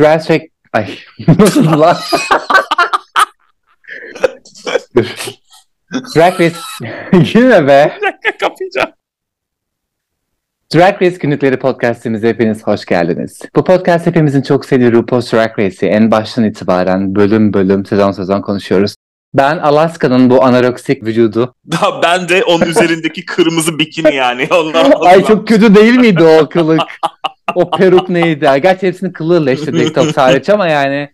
Race... Ay nasıl lan? Drag Race... Yine be. Bir dakika kapayacağım. Drag Race Günlükleri podcastimize hepiniz hoş geldiniz. Bu podcast hepimizin çok sevdiği RuPaul's Drag Race'i en baştan itibaren bölüm bölüm sezon sezon konuşuyoruz. Ben Alaska'nın bu anoreksik vücudu. Daha ben de onun üzerindeki kırmızı bikini yani. Ondan Ay çok kötü değil miydi o kılık? o peruk neydi? Gerçi hepsinin kılığı leşti TikTok hariç ama yani.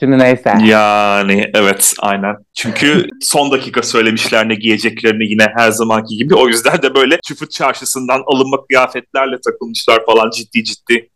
Şimdi neyse. Yani evet aynen. Çünkü son dakika söylemişler ne giyeceklerini yine her zamanki gibi. O yüzden de böyle çıfıt çarşısından alınma kıyafetlerle takılmışlar falan ciddi ciddi.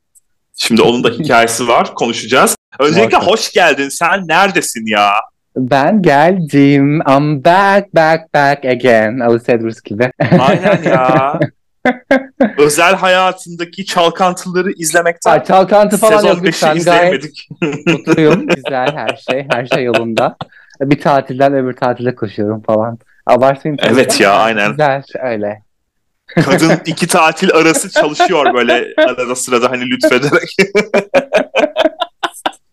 Şimdi onun da hikayesi var konuşacağız. Öncelikle hoş geldin. Sen neredesin ya? Ben geldim. I'm back, back, back again. Alice Edwards gibi. Aynen ya. Özel hayatındaki çalkantıları izlemekten Ay, çalkantı falan sezon yok 5'i lütfen. Gayet izleyemedik. mutluyum. Güzel her şey. Her şey yolunda. Bir tatilden öbür tatile koşuyorum falan. Abartmayayım. Evet ya, aynen. Güzel öyle. Kadın iki tatil arası çalışıyor böyle arada sırada hani lütfederek.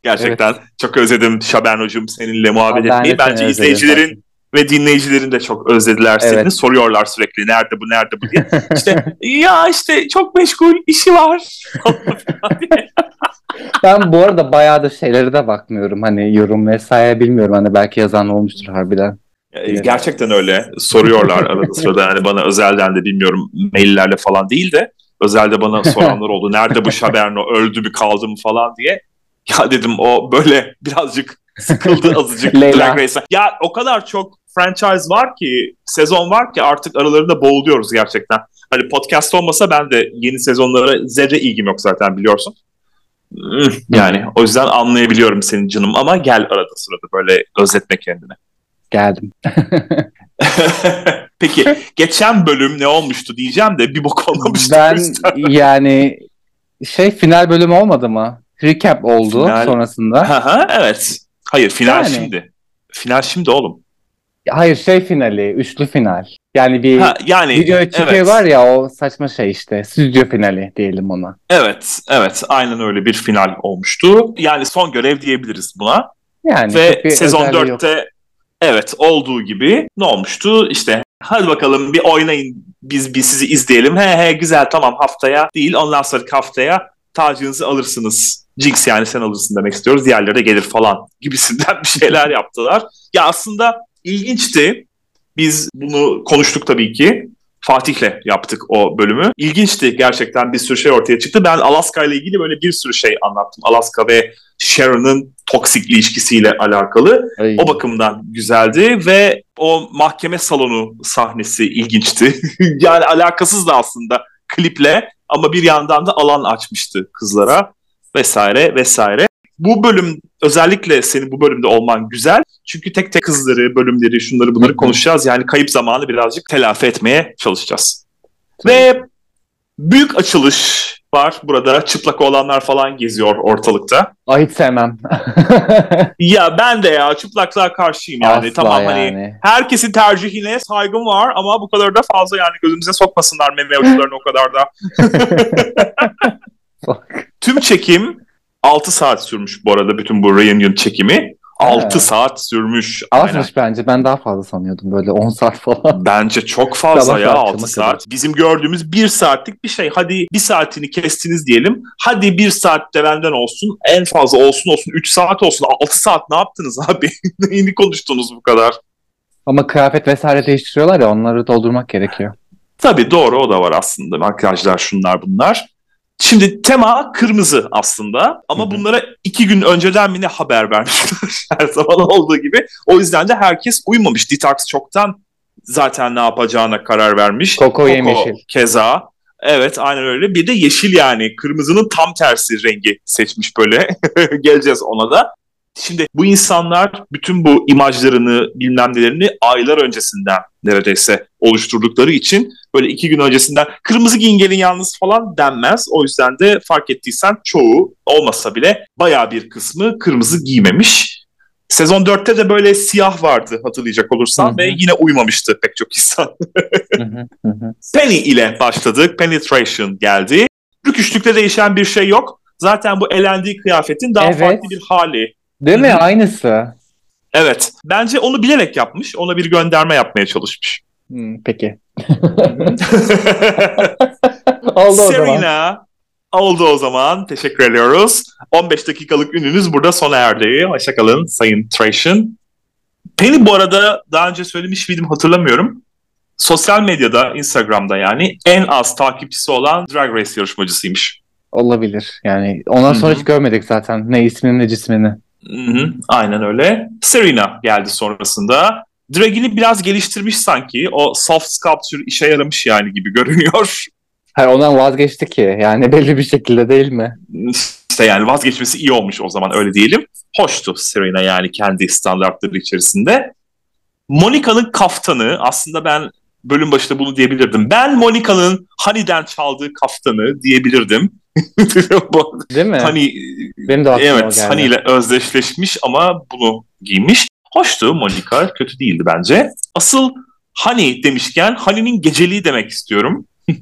Gerçekten çok özledim Şabernocuğum seninle muhabbet de etmeyi. Bence izleyicilerin. Ve dinleyicilerin de çok özlediler seni. Evet. Soruyorlar sürekli nerede bu nerede bu diye. İşte ya işte çok meşgul işi var. Ben bu arada bayağı da şeylere de bakmıyorum. Hani yorum vesaire bilmiyorum. Hani belki yazan olmuştur harbiden. Gerçekten öyle. Soruyorlar arada sırada. Yani bana özelden de bilmiyorum maillerle falan değil de özelde bana soranlar oldu. Nerede bu Şaberno öldü mü kaldı mı falan diye. Ya dedim o böyle birazcık sıkıldı azıcık. Drag Race'e. Ya o kadar çok franchise var ki, sezon var ki artık aralarında boğuluyoruz gerçekten. Hani podcast olmasa ben de yeni sezonlara zerre ilgim yok zaten biliyorsun. Hmm, Yani o yüzden anlayabiliyorum senin canım ama gel arada sırada böyle özletme kendini. Geldim. Peki geçen bölüm ne olmuştu diyeceğim de bir bok olmamıştı. ben yani şey final bölümü olmadı mı? Recap oldu Final- sonrasında. Hı, evet. Hayır final Yani. şimdi. Final şimdi oğlum. Hayır şey finali, üçlü final. Yani bir Ha, yani video çıkıyor evet, var ya o saçma şey işte. Stüdyo finali diyelim ona. evet, evet. Aynen öyle bir final olmuştu. Yani son görev diyebiliriz buna. Yani Ve sezon özelliği yok. 4'te evet olduğu gibi ne olmuştu? İşte hadi bakalım bir oynayın biz bir sizi izleyelim. He he güzel tamam haftaya değil ondan sonraki haftaya tacınızı alırsınız. Jinx yani sen alırsın demek istiyoruz. Diğerleri de gelir falan gibisinden bir şeyler yaptılar. Ya aslında ilginçti. Biz bunu konuştuk tabii ki. Fatih'le yaptık o bölümü. İlginçti gerçekten bir sürü şey ortaya çıktı. Ben Alaska ile ilgili böyle bir sürü şey anlattım. Alaska ve Sharon'ın toksik ilişkisiyle alakalı. Ay. O bakımdan güzeldi ve o mahkeme salonu sahnesi ilginçti. yani alakasız da aslında kliple ama bir yandan da alan açmıştı kızlara vesaire vesaire. Bu bölüm özellikle senin bu bölümde olman güzel. Çünkü tek tek kızları, bölümleri, şunları bunları konuşacağız. Yani kayıp zamanı birazcık telafi etmeye çalışacağız. Ve büyük açılış var burada. Çıplak olanlar falan geziyor ortalıkta. Ay hiç sevmem. Ya ben de ya çıplaklığa karşıyım yani. Asla tamam hani yani. herkesin tercihine saygım var ama bu kadar da fazla yani gözümüze sokmasınlar meme uçlarını o kadar da. Tüm çekim 6 saat sürmüş bu arada bütün bu reunion çekimi. 6 Evet. saat sürmüş. Azmış bence. Ben daha fazla sanıyordum böyle 10 saat falan. Bence çok fazla Sabah ya saat, 6 akşama saat. Bizim gördüğümüz 1 saatlik bir şey. Hadi 1 saatini kestiniz diyelim. Hadi 1 saat de benden olsun. En fazla olsun olsun 3 saat olsun. 6 saat ne yaptınız abi? Neyini konuştunuz bu kadar? Ama kıyafet vesaire değiştiriyorlar ya onları doldurmak gerekiyor. Tabii doğru o da var aslında. Makyajlar şunlar bunlar. Şimdi tema kırmızı aslında ama Hı hı. bunlara iki gün önceden mi ne haber vermişler her zaman olduğu gibi. O yüzden de herkes uymamış. Detox çoktan zaten ne yapacağına karar vermiş. Koko yemyeşil. Keza. Evet aynen öyle. Bir de yeşil yani. Kırmızının tam tersi rengi seçmiş böyle. Geleceğiz ona da. Şimdi bu insanlar bütün bu imajlarını bilmem nelerini aylar öncesinden neredeyse oluşturdukları için böyle iki gün öncesinden kırmızı giyin gelin yalnız falan denmez. O yüzden de fark ettiysen çoğu olmasa bile baya bir kısmı kırmızı giymemiş. Sezon 4'te de böyle siyah vardı hatırlayacak olursan Hı hı. ve yine uymamıştı pek çok insan. Hı hı, hı hı. Penny ile başladık. Penetration geldi. Rüküşlükte değişen bir şey yok. zaten bu elendiği kıyafetin daha Evet. farklı bir hali. Değil mi? Aynısı. Evet. Bence onu bilerek yapmış. Ona bir gönderme yapmaya çalışmış. Hmm, peki. Oldu o zaman. Serena oldu o zaman. Teşekkür ediyoruz. 15 dakikalık ününüz burada sona erdi. Hoşçakalın Sayın Trash'ın. Penny bu arada daha önce söylemiş miydim hatırlamıyorum. Sosyal medyada, Instagram'da yani en az takipçisi olan Drag Race yarışmacısıymış. Olabilir. Yani ondan sonra Hı hı. hiç görmedik zaten. Ne ismini ne cismini. Hı hı, aynen öyle. Serena geldi sonrasında. Drag'ini biraz geliştirmiş sanki. O soft sculpture işe yaramış yani gibi görünüyor. Hayır ondan vazgeçti ki. Yani belli bir şekilde değil mi? İşte yani vazgeçmesi iyi olmuş o zaman öyle diyelim. Hoştu Serena yani kendi standartları içerisinde. Monica'nın kaftanı aslında ben bölüm başında bunu diyebilirdim. Ben Monica'nın Honey'den çaldığı kaftanı diyebilirdim. Değil mi? Honey Benim de evet. Honey ile özdeşleşmiş ama bunu giymiş. Hoştu Monica kötü değildi bence. Asıl Honey demişken Honey'nin geceliği demek istiyorum.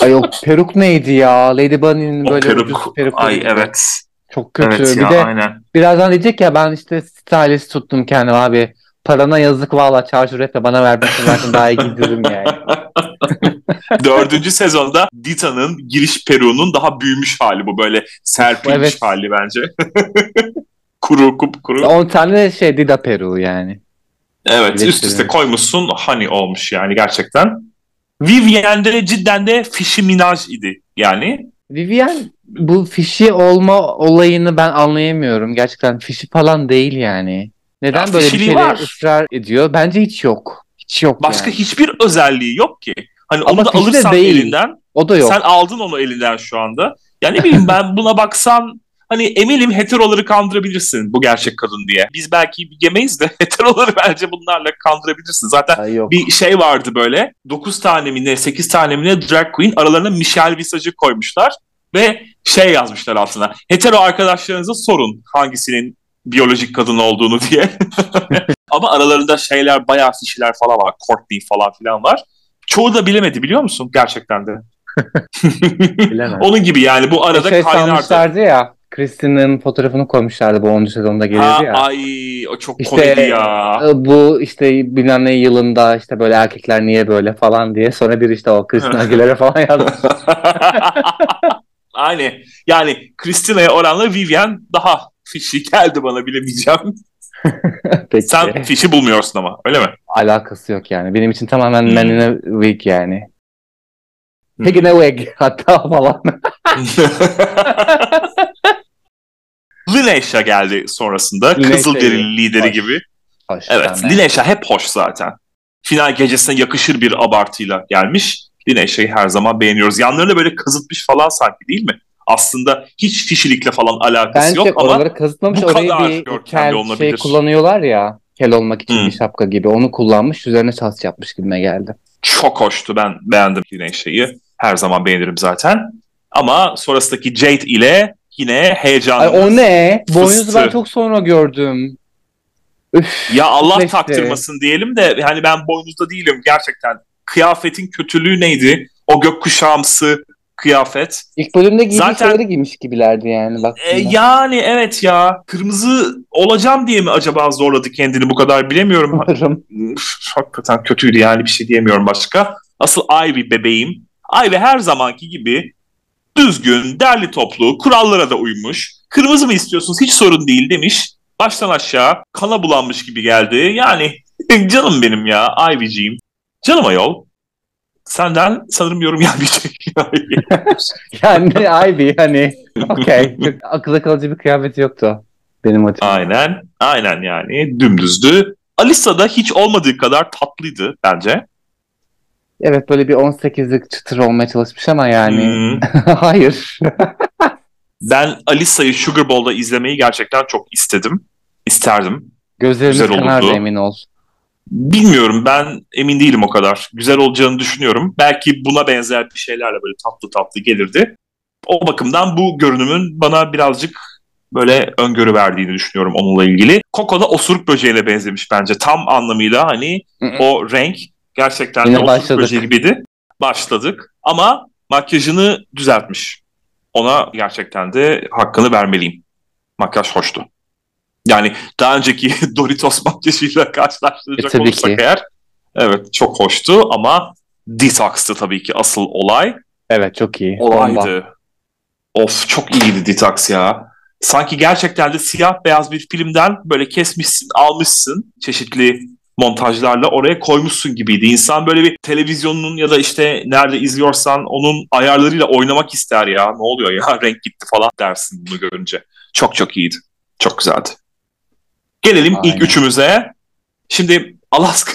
Ay o peruk neydi ya? Lady Bunny'nin O böyle peruk. ucuz peruk. Ay evet. Çok kötü. Evet bir ya de aynen. birazdan diyecek ya ben işte stylist tuttum kendime abi. Parana yazık valla çarşur etme bana ver ben sana daha iyi giydiririm yani. Dördüncü sezonda Dita'nın giriş peruğunun daha büyümüş hali bu. Böyle serpilmiş Evet. hali bence. kuru kupkuru. 10 tane şey Dida peruğu yani. Evet üst üste koymuşsun honey olmuş yani gerçekten. Vivienne de cidden de Fişi Minaj idi yani. Vivian bu fişi olma olayını ben anlayamıyorum. Gerçekten fişi falan değil yani. Neden Ya böyle bir şeyle var. ısrar ediyor? Bence hiç yok. Hiç yok Başka yani. hiçbir özelliği yok ki. Hani Ama onu da fişi de alırsan değil. elinden O da yok. sen aldın onu elinden şu anda. Yani ne bileyim ben buna baksan hani eminim heteroları kandırabilirsin bu gerçek kadın diye. Biz belki yemeyiz de heteroları bence bunlarla kandırabilirsin. Zaten Ay yok. bir şey vardı böyle 9 tane mi ne 8 tane mi ne drag queen aralarına Michelle Visag'ı koymuşlar ve şey yazmışlar altına hetero arkadaşlarınıza sorun hangisinin biyolojik kadın olduğunu diye. Ama aralarında şeyler bayağı fişiler falan var. Courtney falan filan var. Çoğu da bilemedi biliyor musun gerçekten de. Bilemem. Onun gibi yani bu arada şey kaynardı. ya. Kristin'in fotoğrafını koymuşlardı bu 10. sezonda Ha, geliyordu ya. ay o çok İşte, komedi ya. e, Bu işte bilmem ne yılında işte böyle erkekler niye böyle falan diye sonra bir işte o Kristin Aguilera falan yazmış. Aynı. Yani Christina'ya oranla Vivian daha fişi geldi bana bilemeyeceğim. Peki. Sen fişi bulmuyorsun ama öyle mi? Alakası yok yani. Benim için tamamen Hmm. men in a wig yani. Peki ne wig hatta falan. Lineşa geldi sonrasında. Lineşa Kızılderili lideri Hoş. gibi. Hoş, Evet. de. Lineşa hep hoş zaten. Final gecesine yakışır bir abartıyla gelmiş. Lineşa'yı her zaman beğeniyoruz. Yanlarını böyle kazıtmış falan sanki değil mi? Aslında hiç fişilikle falan alakası Bence yok ama oraları kazıtmamış. bu Orayı kadar bir kel şey kullanıyorlar ya. Kel olmak için Hmm. bir şapka gibi. Onu kullanmış. Üzerine şas yapmış gibime geldi. çok hoştu. Ben beğendim Lineşa'yı. Her zaman beğenirim zaten. Ama sonrasındaki Jade ile yine heyecanlı. Ay o ne? Boynuzu ben çok sonra gördüm. Üf. Ya Allah Neyse. taktırmasın diyelim de hani ben boynuzda değilim gerçekten. Kıyafetin kötülüğü neydi? O gökkuşağımsı kıyafet. İlk bölümde giydiği Zaten- şeyleri giymiş gibilerdi yani. Bak. E, yani evet ya. Kırmızı olacağım diye mi acaba zorladı kendini bu kadar bilemiyorum. Hakikaten kötüydü yani bir şey diyemiyorum başka. Asıl Ivy bebeğim. Ivy her zamanki gibi düzgün, derli toplu, kurallara da uymuş. Kırmızı mı istiyorsunuz hiç sorun değil demiş. Baştan aşağı kana bulanmış gibi geldi. Yani canım benim ya Ivy'ciğim. Canım ayol. Senden sanırım yorum gelmeyecek. Yani Ivy hani. Okey. Akılda kalıcı bir kıyafeti yoktu. Benim açımdan. aynen. Aynen yani dümdüzdü. Alisa da hiç olmadığı kadar tatlıydı bence. Evet böyle bir 18'lik çıtır olmaya çalışmış ama yani. Hmm. Hayır. Ben Alisa'yı Sugar Bowl'da izlemeyi gerçekten çok istedim. İsterdim. Gözlerimiz Güzel kanardı emin ol. Bilmiyorum ben emin değilim o kadar. Güzel olacağını düşünüyorum. Belki buna benzer bir şeylerle böyle tatlı tatlı gelirdi. O bakımdan bu görünümün bana birazcık böyle öngörü verdiğini düşünüyorum onunla ilgili. Coco da osuruk böceğine benzemiş bence. Tam anlamıyla hani o renk gerçekten de osuruk böceği gibiydi. Başladık ama makyajını düzeltmiş. ona gerçekten de hakkını vermeliyim. Makyaj hoştu. Yani daha önceki Doritos makyajıyla karşılaştıracak E, olursak ki. eğer evet çok hoştu ama Detox'tı tabii ki asıl olay. Evet çok iyi. Bomba. Olaydı. Of çok iyiydi Detox ya. Sanki gerçekten de siyah beyaz bir filmden böyle kesmişsin, almışsın çeşitli montajlarla oraya koymuşsun gibiydi. İnsan böyle bir televizyonun ya da işte nerede izliyorsan onun ayarlarıyla oynamak ister ya. Ne oluyor ya renk gitti falan dersin bunu görünce. Çok çok iyiydi. Çok güzeldi. Gelelim Aynen. ilk üçümüze. Şimdi Alaska.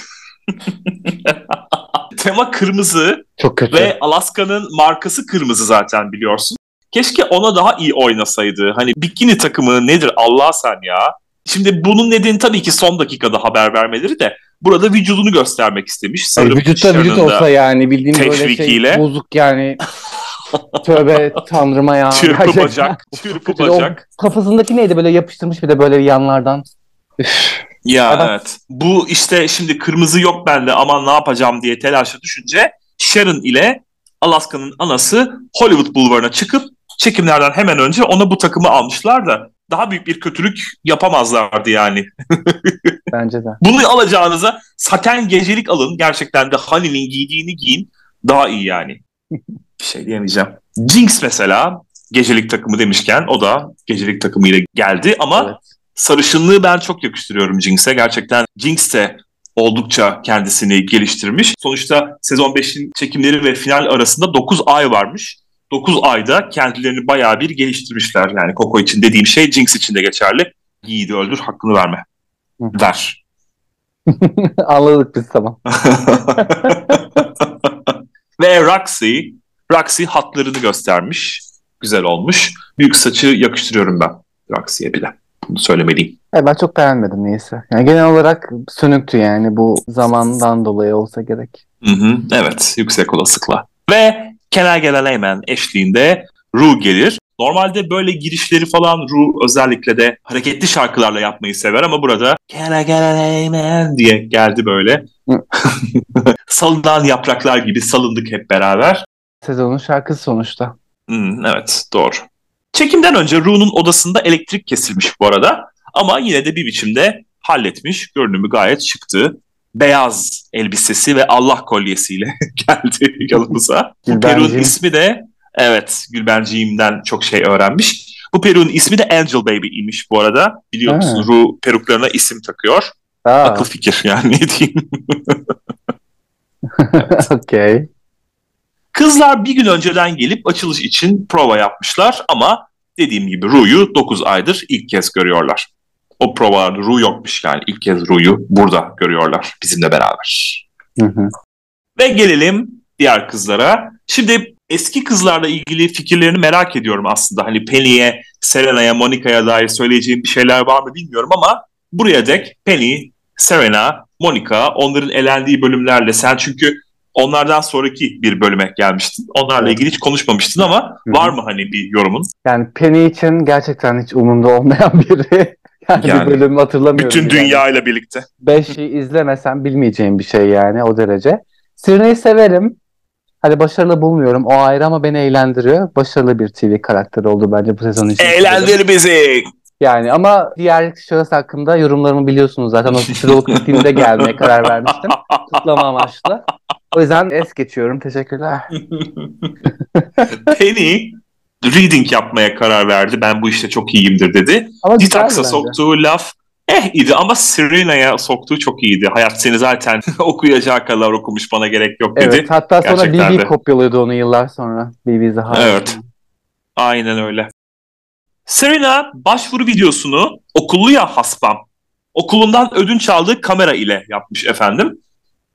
Tema kırmızı Çok kötü. ve Alaska'nın markası kırmızı zaten biliyorsun. Keşke ona daha iyi oynasaydı. Hani bikini takımı nedir Allah sen ya. Şimdi bunun nedeni tabii ki son dakikada haber vermeleri de burada vücudunu göstermek istemiş. Hani Sanırım vücutta vücut olsa yani bildiğin böyle şey bozuk yani. Tövbe tanrıma ya. Çırpı bacak, çırpı kötü. O bacak. kafasındaki neydi böyle yapıştırmış bir de böyle yanlardan. Üf. Ya Adam- evet. Bu işte şimdi kırmızı yok bende aman ne yapacağım diye telaşa düşünce Sharon ile Alaska'nın anası Hollywood bulvarına çıkıp çekimlerden hemen önce ona bu takımı almışlar da daha büyük bir kötülük yapamazlardı yani. Bence de. Bunu alacağınıza saten gecelik alın. Gerçekten de Honey'nin giydiğini giyin. Daha iyi yani. Bir şey diyemeyeceğim. Jinx mesela gecelik takımı demişken o da gecelik takımıyla geldi ama Evet. Sarışınlığı ben çok yakıştırıyorum Jinx'e. Gerçekten Jinx de oldukça kendisini geliştirmiş. Sonuçta sezon 5'in çekimleri ve final arasında 9 ay varmış. 9 ayda kendilerini bayağı bir geliştirmişler. Yani Coco için dediğim şey Jinx için de geçerli. Yiğidi öldür, hakkını verme. Ver. Anladık biz tamam. Ve Roxy, Roxy hatlarını göstermiş. Güzel olmuş. Büyük saçı yakıştırıyorum ben Roxy'ye bile. Bunu söylemeliyim. Evet, ben çok beğenmedim neyse. Yani genel olarak sönüktü yani bu zamandan dolayı olsa gerek. Hı hı, evet, yüksek olasılıkla. Ve Kenan Gelen Eymen eşliğinde Ru gelir. Normalde böyle girişleri falan Ru özellikle de hareketli şarkılarla yapmayı sever ama burada Kenan Gelen Eymen diye geldi böyle. Salınan yapraklar gibi salındık hep beraber. Sezonun şarkısı sonuçta. Hmm, evet doğru. Çekimden önce Ru'nun odasında elektrik kesilmiş bu arada. Ama yine de bir biçimde halletmiş. Görünümü gayet şıktı. Beyaz elbisesi ve Allah kolyesiyle geldi yanımıza. Bu. Peru'nun ismi de evet Gülbenciğim'den çok şey öğrenmiş. Bu Peru'nun ismi de Angel Baby imiş bu arada. Biliyor musun? Ru peruklarına isim takıyor. Aa, Akıl fikir yani ne diyeyim. okey. Kızlar bir gün önceden gelip açılış için prova yapmışlar ama dediğim gibi Ru'yu 9 aydır ilk kez görüyorlar. O provalarda Ru yokmuş yani ilk kez Ru'yu burada görüyorlar bizimle beraber. Hı hı. Ve gelelim diğer kızlara. Şimdi eski kızlarla ilgili fikirlerini merak ediyorum aslında. Hani Penny'e, Serena'ya, Monica'ya dair söyleyeceğim bir şeyler var mı bilmiyorum ama buraya dek Penny, Serena, Monica onların elendiği bölümlerle sen çünkü onlardan sonraki bir bölüme gelmiştin. Onlarla ilgili hiç konuşmamıştın ama var mı hani bir yorumun? Yani Penny için gerçekten hiç umurumda olmayan biri. Yani, Yani, bir bölüm hatırlamıyorum. Bütün yani. dünya ile birlikte. Beşi izlemesem bilmeyeceğim bir şey yani o derece. Serena'yı severim. Hadi başarılı bulmuyorum. O ayrı ama beni eğlendiriyor. Başarılı bir TV karakteri oldu bence bu sezon için. Eğlendir bizi. Yani ama diğer şahıs hakkında yorumlarımı biliyorsunuz zaten. O Şuroluk gittiğinde gelmeye karar vermiştim. Kutlama amaçlı. O yüzden es geçiyorum. Teşekkürler. Penny reading yapmaya karar verdi. Ben bu işte çok iyiyimdir dedi. Ama bence. soktuğu laf eh idi ama Serena'ya soktuğu çok iyiydi. Hayat seni zaten okuyacağı kadar okumuş bana gerek yok dedi. Evet hatta sonra Gerçekten BB de. kopyalıyordu onu yıllar sonra. BB Zaha. Evet. Aynen öyle. Serena başvuru videosunu okullu ya haspam. Okulundan ödünç aldığı kamera ile yapmış efendim.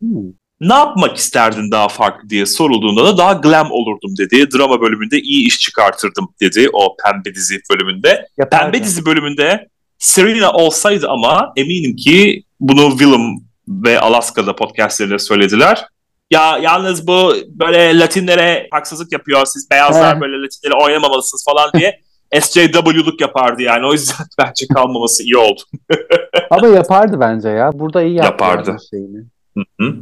Hmm. Ne yapmak isterdin daha farklı diye sorulduğunda da daha glam olurdum dedi. Drama bölümünde iyi iş çıkartırdım dedi o pembe dizi bölümünde. Yapardı. Pembe dizi bölümünde Serena olsaydı ama eminim ki bunu Willem ve Alaska'da podcastlerinde söylediler. Ya yalnız bu böyle Latinlere haksızlık yapıyor. Siz beyazlar He. böyle Latinlere oynamamalısınız falan diye SJW'luk yapardı yani. O yüzden bence kalmaması iyi oldu. Ama yapardı bence ya. Burada iyi Yapardı. yani şeyini. Hı hı.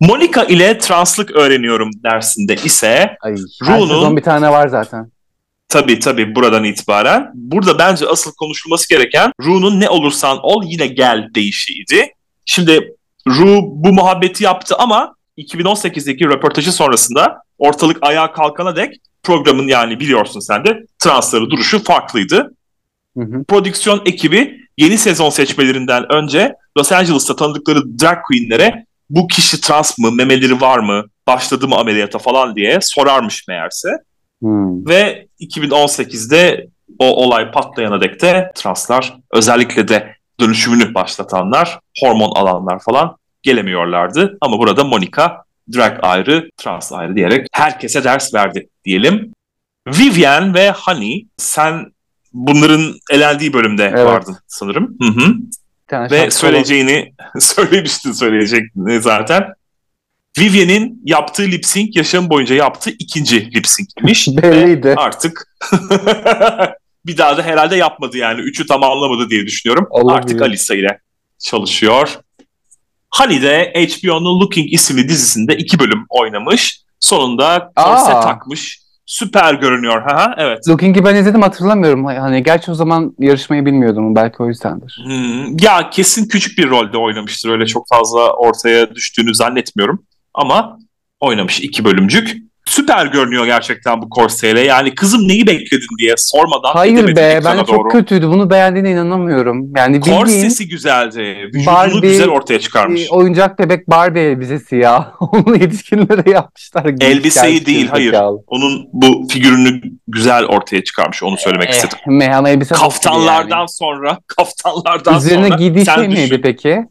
Monica ile translık öğreniyorum dersinde ise Ay, Rune'un- bir tane var zaten. Tabii tabii buradan itibaren. Burada bence asıl konuşulması gereken Ru'nun ne olursan ol yine gel deyişiydi. Şimdi Ru bu muhabbeti yaptı ama 2018'deki röportajı sonrasında ortalık ayağa kalkana dek programın yani biliyorsun sen de transları duruşu farklıydı. Hı hı. Prodüksiyon ekibi yeni sezon seçmelerinden önce Los Angeles'ta tanıdıkları drag queenlere bu kişi trans mı, memeleri var mı, başladı mı ameliyata falan diye sorarmış meğerse. Hmm. Ve 2018'de o olay patlayana dek de translar özellikle de dönüşümünü başlatanlar, hormon alanlar falan gelemiyorlardı. Ama burada Monica drag ayrı, trans ayrı diyerek herkese ders verdi diyelim. Vivian ve Honey sen bunların elendiği bölümde Evet. vardın sanırım. Hı hı. Tane Ve söyleyeceğini söylemiştin söyleyecekini zaten. Vivian'in yaptığı lip sync yaşam boyunca yaptığı ikinci lip sync'miş. Belliydi. Artık bir daha da herhalde yapmadı yani. Üçü tamamlamadı diye düşünüyorum. Olabilir. Artık Alisa ile çalışıyor. Honey de HBO'nun Looking isimli dizisinde iki bölüm oynamış. Sonunda korse Aa. takmış. Süper görünüyor. Ha, ha, evet. Looking'i ben izledim hatırlamıyorum. Hani gerçi o zaman yarışmayı bilmiyordum. Belki o yüzdendir. Hmm, ya kesin küçük bir rolde oynamıştır. Öyle çok fazla ortaya düştüğünü zannetmiyorum. Ama oynamış iki bölümcük. Süper görünüyor gerçekten bu korseyle. Yani kızım neyi bekledin diye sormadan Hayır be bence çok doğru. kötüydü. Bunu beğendiğine inanamıyorum. Yani Korsesi güzeldi. Vücudunu Barbie- güzel ortaya çıkarmış. e, oyuncak bebek Barbie elbisesi ya. Onu yetişkinlere yapmışlar. Elbiseyi değil, hayır. zekalı. Onun bu figürünü güzel ortaya çıkarmış. Onu söylemek istedim. Eh, mehan elbise Kaftanlardan yani. sonra, kaftanlardan Üzerine sonra giydiği sen şey neydi düşün. peki?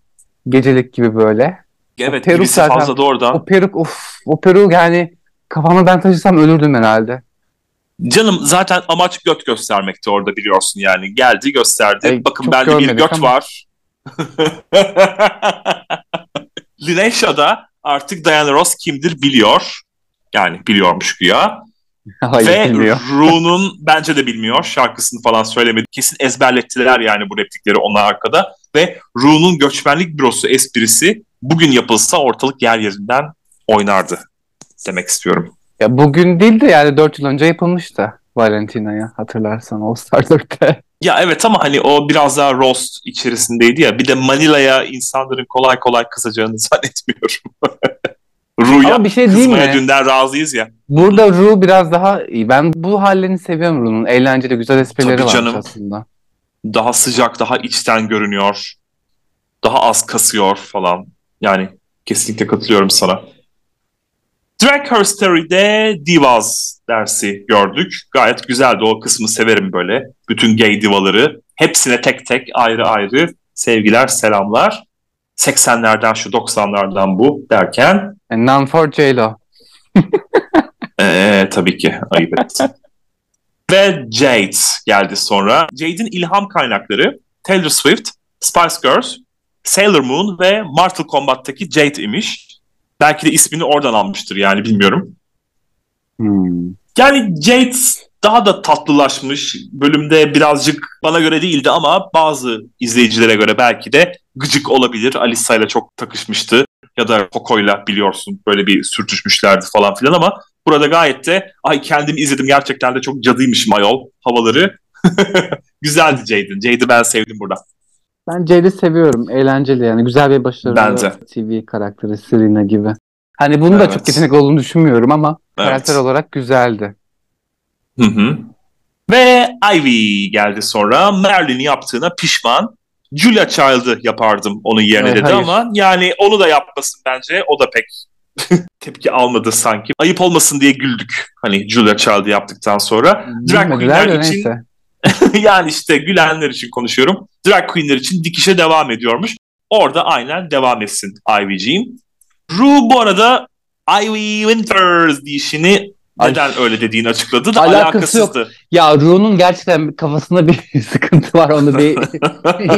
Gecelik gibi böyle. Evet, peruk birisi zaten- fazla da orada. O peruk of o peruk yani kafama ben taşısam ölürdüm herhalde. Canım zaten amaç göt göstermekti orada biliyorsun yani. Geldi gösterdi. Ey, Bakın bende bir göt ama. var. Linesha da artık Diana Ross kimdir biliyor. Yani biliyormuş güya. Hayır Ve bilmiyor. Ru'nun bence de bilmiyor. Şarkısını falan söylemedi. Kesin ezberlettiler yani bu replikleri ona arkada. Ve Ru'nun göçmenlik bürosu esprisi bugün yapılsa ortalık yer yerinden oynardı demek istiyorum. Ya bugün değil de yani 4 yıl önce yapılmıştı Valentina'ya hatırlarsan All Star 4'te. Ya evet ama hani o biraz daha roast içerisindeydi ya. Bir de Manila'ya insanların kolay kolay kızacağını zannetmiyorum. Ru'ya Ama bir şey kızmaya mi? dünden razıyız ya. Burada Ru biraz daha iyi. Ben bu hallerini seviyorum Ru'nun. Eğlenceli, güzel esprileri Tabii var canım. aslında. Daha sıcak, daha içten görünüyor. Daha az kasıyor falan. Yani kesinlikle katılıyorum sana. Drag Her Story'de Divas dersi gördük. Gayet güzeldi. O kısmı severim böyle. Bütün gay divaları. Hepsine tek tek ayrı ayrı sevgiler, selamlar. 80'lerden şu 90'lardan bu derken And none for J-Lo. ee, tabii ki ayıp ettim. Ve Jade geldi sonra. Jade'in ilham kaynakları Taylor Swift, Spice Girls, Sailor Moon ve Mortal Kombat'taki Jade imiş. Belki de ismini oradan almıştır yani bilmiyorum. Hmm. Yani Jade daha da tatlılaşmış. Bölümde birazcık bana göre değildi ama bazı izleyicilere göre belki de gıcık olabilir. Alisa ile çok takışmıştı. Ya da Coco'yla biliyorsun böyle bir sürtüşmüşlerdi falan filan ama burada gayet de ay kendim izledim gerçekten de çok cadıymışım ayol havaları. Güzeldi Jade'in. Jade'i ben sevdim burada. Ben Jade'i seviyorum. Eğlenceli yani. Güzel bir başarılı Ben de. TV karakteri Serena gibi. Hani bunun da Evet. çok yetenek olduğunu düşünmüyorum ama Evet. karakter olarak güzeldi. Hı hı. Ve Ivy geldi sonra. Merlin yaptığına pişman. Julia Child'ı yapardım onun yerine Evet, dedi hayır. ama yani onu da yapmasın bence. O da pek tepki almadı sanki. Ayıp olmasın diye güldük. Hani Julia Child'ı yaptıktan sonra. Drag Queen'ler için neyse. yani işte gülenler için konuşuyorum. Drag Queen'ler için dikişe devam ediyormuş. Orada aynen devam etsin Ivy'ciğim. Ru bu arada Ivy Winters diyişini Ay. neden öyle dediğini açıkladı da Alakası alakasızdı. Ya Ru'nun gerçekten kafasında bir sıkıntı var. Onu bir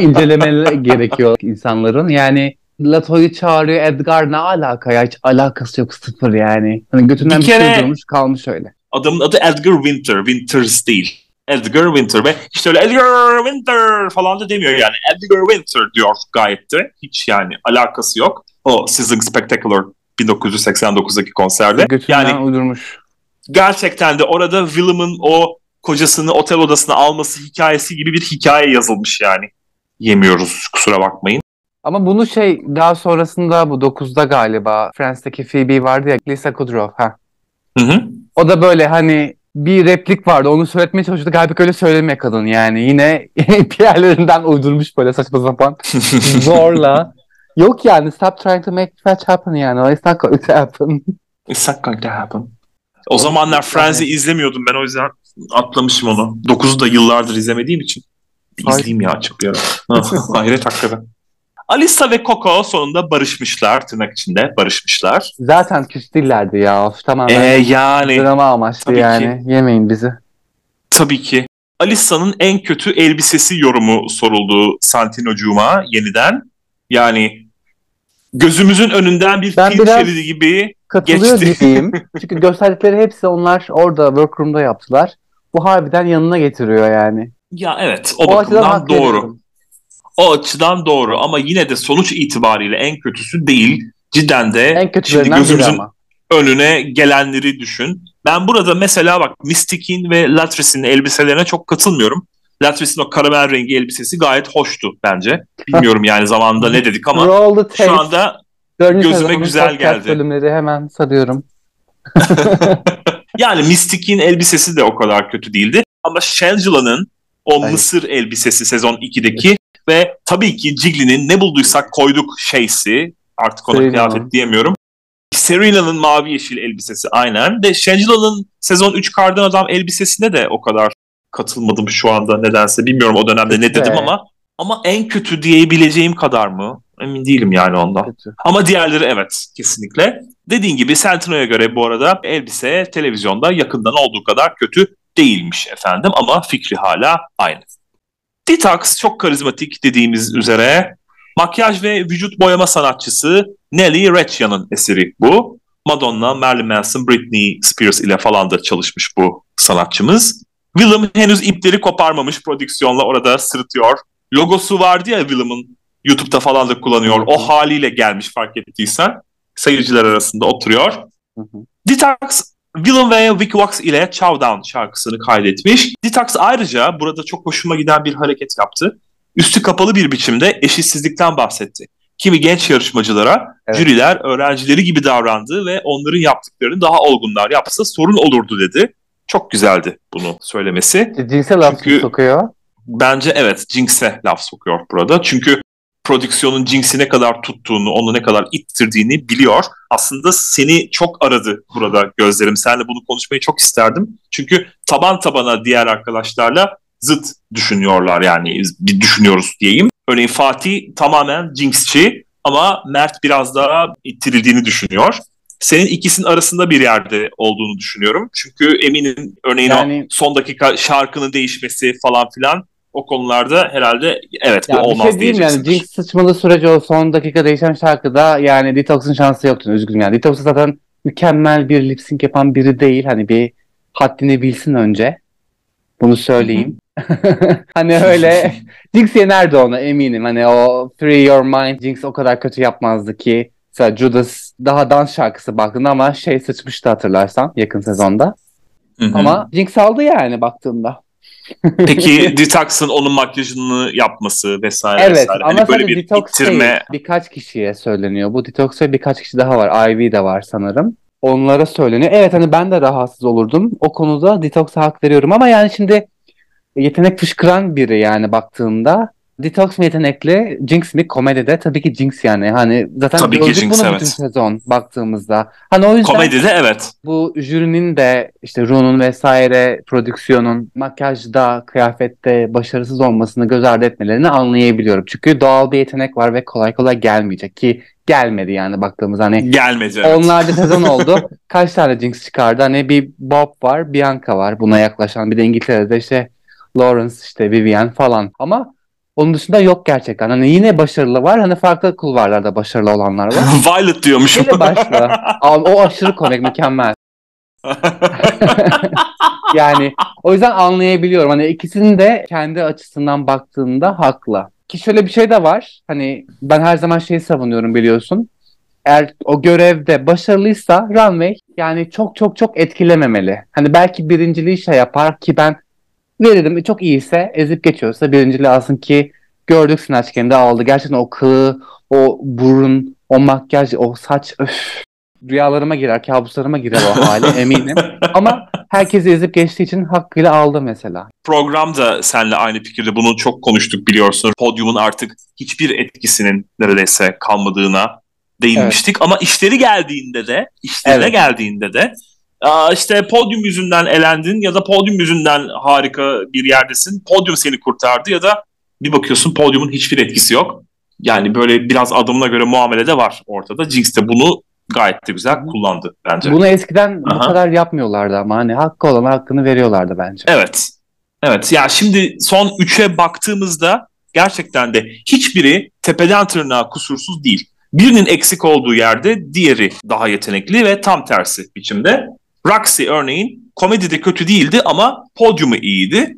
incelemeleri gerekiyor insanların. Yani Lato'yu çağırıyor. Edgar ne alaka ya? Hiç alakası yok sıfır yani. Hani götünden Bir bir, şey kere- durmuş kalmış öyle. Adamın adı Edgar Winter. Winters değil. Edgar Winter ve hiç öyle Edgar Winter falan da demiyor yani. Edgar Winter diyor gayet de. Hiç yani alakası yok. O Sizzling Spectacular 1989'daki konserde. Götünden Yani uydurmuş. gerçekten de orada Willem'ın o kocasını otel odasına alması hikayesi gibi bir hikaye yazılmış yani. Yemiyoruz kusura bakmayın. Ama bunu şey daha sonrasında bu 9'da galiba Friends'teki Phoebe vardı ya Lisa Kudrow. Ha. Hı hı. O da böyle hani bir replik vardı onu söyletmeye çalışıyordu. Galiba öyle söylemiyor kadın yani. Yine bir yerlerinden uydurmuş böyle saçma sapan. Zorla. Yok yani stop trying to make fetch happen yani. It's not going to happen. It's not going to happen. O zamanlar Friends'i izlemiyordum ben o yüzden atlamışım onu. 9'u da yıllardır izlemediğim için. Bir izleyeyim ya açıp bir ara. Hayret hakikaten. Alisa ve Coco sonunda barışmışlar tırnak içinde barışmışlar. Zaten küs değillerdi ya. Of, tamamen Ee, yani drama amaçlı yani. Yemeyin bizi. tabii ki. Alisa'nın en kötü elbisesi yorumu soruldu Santinocuğuma yeniden. Yani gözümüzün önünden bir Ben biraz- şeridi gibi Katılıyor Geçti. gibiyim. Çünkü gösterdikleri hepsi onlar orada workroom'da yaptılar. Bu harbiden yanına getiriyor yani. ya evet o, O bakımdan doğru. veriyorum. O açıdan doğru ama yine de sonuç itibariyle en kötüsü değil. Cidden de En şimdi gözümüzün ama. önüne gelenleri düşün. Ben burada mesela bak Mystic'in ve Latris'in elbiselerine çok katılmıyorum. Latris'in o karamel rengi elbisesi gayet hoştu bence. Bilmiyorum yani zamanında ne dedik ama tape. şu anda gözüme güzel geldi. bölümleri hemen sarıyorum. yani Mystic'in elbisesi de o kadar kötü değildi. Ama Shangela-'nın o Evet. Mısır elbisesi sezon 2'deki ve tabii ki Jiggly'nin ne bulduysak koyduk şeysi artık ona Serena. kıyafet diyemiyorum. Serena'nın mavi yeşil elbisesi aynen. De Shangela'nın sezon 3 kardan adam elbisesine de o kadar katılmadım şu anda nedense. Bilmiyorum o dönemde ne dedim ama ama en kötü diyebileceğim kadar mı? Emin değilim yani ondan. Kötü. Ama diğerleri evet kesinlikle. Dediğin gibi Santino'ya göre bu arada elbise televizyonda yakından olduğu kadar kötü değilmiş efendim ama fikri hala aynı. Detox çok karizmatik dediğimiz üzere makyaj ve vücut boyama sanatçısı Nelly Recchia'nın eseri bu. Madonna, Marilyn Manson, Britney Spears ile falan da çalışmış bu sanatçımız. Willem henüz ipleri koparmamış prodüksiyonla orada sırıtıyor. Logosu vardı ya Willem'ın YouTube'da falan da kullanıyor. O haliyle gelmiş fark ettiysen. Seyirciler arasında oturuyor. Detox, Willem ve Vicky Vox ile Chow Down şarkısını kaydetmiş. Detox ayrıca burada çok hoşuma giden bir hareket yaptı. Üstü kapalı bir biçimde eşitsizlikten bahsetti. Kimi genç yarışmacılara Evet. jüriler öğrencileri gibi davrandığı ve onların yaptıklarını daha olgunlar yapsa sorun olurdu dedi. Çok güzeldi bunu söylemesi. Cinsel laf sokuyor. Bence evet Jinx'e laf sokuyor burada. Çünkü prodüksiyonun Jinx'i ne kadar tuttuğunu, onu ne kadar ittirdiğini biliyor. Aslında seni çok aradı burada gözlerim. Seninle bunu konuşmayı çok isterdim. Çünkü taban tabana diğer arkadaşlarla zıt düşünüyorlar yani bir düşünüyoruz diyeyim. Örneğin Fatih tamamen Jinx'çi ama Mert biraz daha ittirildiğini düşünüyor. Senin ikisinin arasında bir yerde olduğunu düşünüyorum. Çünkü eminim örneğin o Yani- son dakika şarkının değişmesi falan filan o konularda herhalde evet bu Ya bir olmaz şey diyeyim yani. Jinx sıçmalı süreci o son dakika değişen şarkıda yani Detox'un şansı yoktu üzgünüm yani. Detox zaten mükemmel bir lip sync yapan biri değil. Hani bir haddini bilsin önce. Bunu söyleyeyim. hani öyle Jinx yenerdi onu eminim. Hani o Free Your Mind Jinx o kadar kötü yapmazdı ki. Mesela Judas daha dans şarkısı baktığında ama şey sıçmıştı hatırlarsan yakın sezonda. Hı hı. Ama Jinx aldı yani baktığımda. Peki Detox'ın onun makyajını yapması vesaire Evet vesaire. ama Hani böyle bir detox ittirme değil. Birkaç kişiye söyleniyor. Bu detox ve birkaç kişi daha var. Ivy de var sanırım. Onlara söyleniyor. Evet hani ben de rahatsız olurdum. O konuda detox'a hak veriyorum ama yani şimdi yetenek fışkıran biri yani baktığında Detox mu yetenekli, Jinx mi komedide? Tabii ki Jinx yani. Hani zaten Tabii gördük Jinx, bunu evet. bütün sezon baktığımızda. Hani o yüzden komedide evet. bu jürinin de işte Rune'un vesaire prodüksiyonun makyajda, kıyafette başarısız olmasını göz ardı etmelerini anlayabiliyorum. Çünkü doğal bir yetenek var ve kolay kolay gelmeyecek ki gelmedi yani baktığımız hani Gelmedi evet. onlarca sezon oldu. Kaç tane Jinx çıkardı? Hani bir Bob var, Bianca var buna yaklaşan. Bir de İngiltere'de işte Lawrence işte Vivian falan. Ama onun dışında yok gerçekten. Hani yine başarılı var. Hani farklı kulvarlarda başarılı olanlar var. Violet diyormuşum. Yine başla. O aşırı komik, mükemmel. Yani o yüzden anlayabiliyorum. Hani ikisinin de kendi açısından baktığında haklı. Ki şöyle bir şey de var. Hani ben her zaman şeyi savunuyorum biliyorsun. Eğer o görevde başarılıysa runway yani çok çok çok etkilememeli. Hani belki birinciliği şey yapar ki ben Verelim çok iyiyse ezip geçiyorsa birinciliği alsın ki gördük Snatch Game'de aldı. Gerçekten o kılı, o burun, o makyaj, o saç öf. Rüyalarıma girer, kabuslarıma girer o hali eminim. Ama herkesi ezip geçtiği için hakkıyla aldı mesela. Programda seninle aynı fikirde bunu çok konuştuk biliyorsun. Podyumun artık hiçbir etkisinin neredeyse kalmadığına değinmiştik. Ama işleri geldiğinde de, işlerine Evet. geldiğinde de işte podyum yüzünden elendin ya da podyum yüzünden harika bir yerdesin. Podyum seni kurtardı ya da bir bakıyorsun podyumun hiçbir etkisi yok. Yani böyle biraz adımına göre muamele de var ortada. Jinx de bunu gayet de güzel kullandı bence. Bunu eskiden bu Aha. kadar yapmıyorlardı ama hani hakkı olana hakkını veriyorlardı bence. Evet. Evet. Ya şimdi son 3'e baktığımızda gerçekten de hiçbiri tepeden tırnağa kusursuz değil. Birinin eksik olduğu yerde diğeri daha yetenekli ve tam tersi biçimde. Roxy örneğin komedide kötü değildi ama podyumu iyiydi.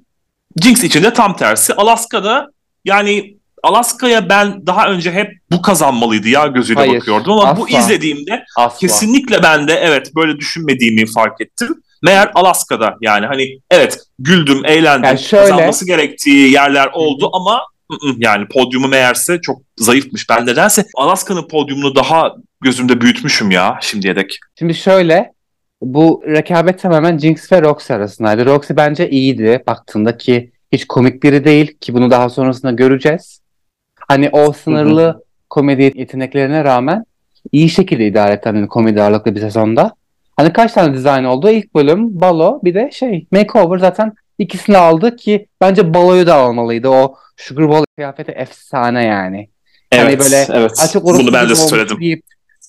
Jinx için de tam tersi. Alaska'da yani Alaska'ya ben daha önce hep bu kazanmalıydı ya gözüyle Hayır, bakıyordum ama bu asla. izlediğimde Asla. Kesinlikle ben de evet böyle düşünmediğimi fark ettim. Meğer Alaska'da yani hani evet güldüm, eğlendim, Yani şöyle- kazanması gerektiği yerler oldu ama ı-ı, yani podyumu meğerse çok zayıfmış. Ben nedense Alaska'nın podyumunu daha gözümde büyütmüşüm ya şimdiye dek. Şimdi şöyle bu rekabet tamamen Jinx ve Roxy arasındaydı. Roxy bence iyiydi baktığında ki hiç komik biri değil ki bunu daha sonrasında göreceğiz. Hani o sınırlı komedi yeteneklerine rağmen iyi şekilde idare etti hani komedi ağırlıklı bir sezonda. Hani kaç tane dizayn oldu? İlk bölüm balo bir de şey makeover zaten ikisini aldı ki bence baloyu da almalıydı. O Sugar Bowl kıyafeti efsane yani. Hani Evet, böyle evet. Açık orospu Bunu ben de söyledim. deyip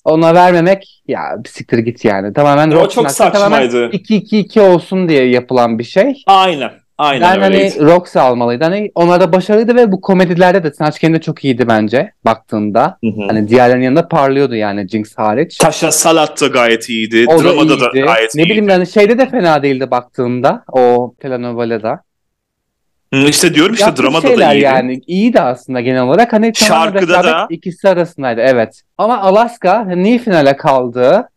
ona vermemek ya siktir git yani. Tamamen O çok saçmaydı. 2-2-2 olsun diye yapılan bir şey. Aynen. Aynen ben hani. Roxy almalıydı. Hani onlar da başarılıydı ve bu komedilerde de Snatch Game'de çok iyiydi bence baktığında. Hı hı. Hani diğerlerinin yanında parlıyordu yani Jinx hariç. Taşa Salat da gayet iyiydi. O da Dramada da iyiydi. gayet ne iyiydi. bileyim yani şeyde de fena değildi baktığında o telenovela'da. İşte diyorum işte Yaptığı şeyler da iyiydi. yani iyiydi aslında genel olarak. Hani Şarkıda da- ikisi arasındaydı evet. Ama Alaska niye finale kaldı?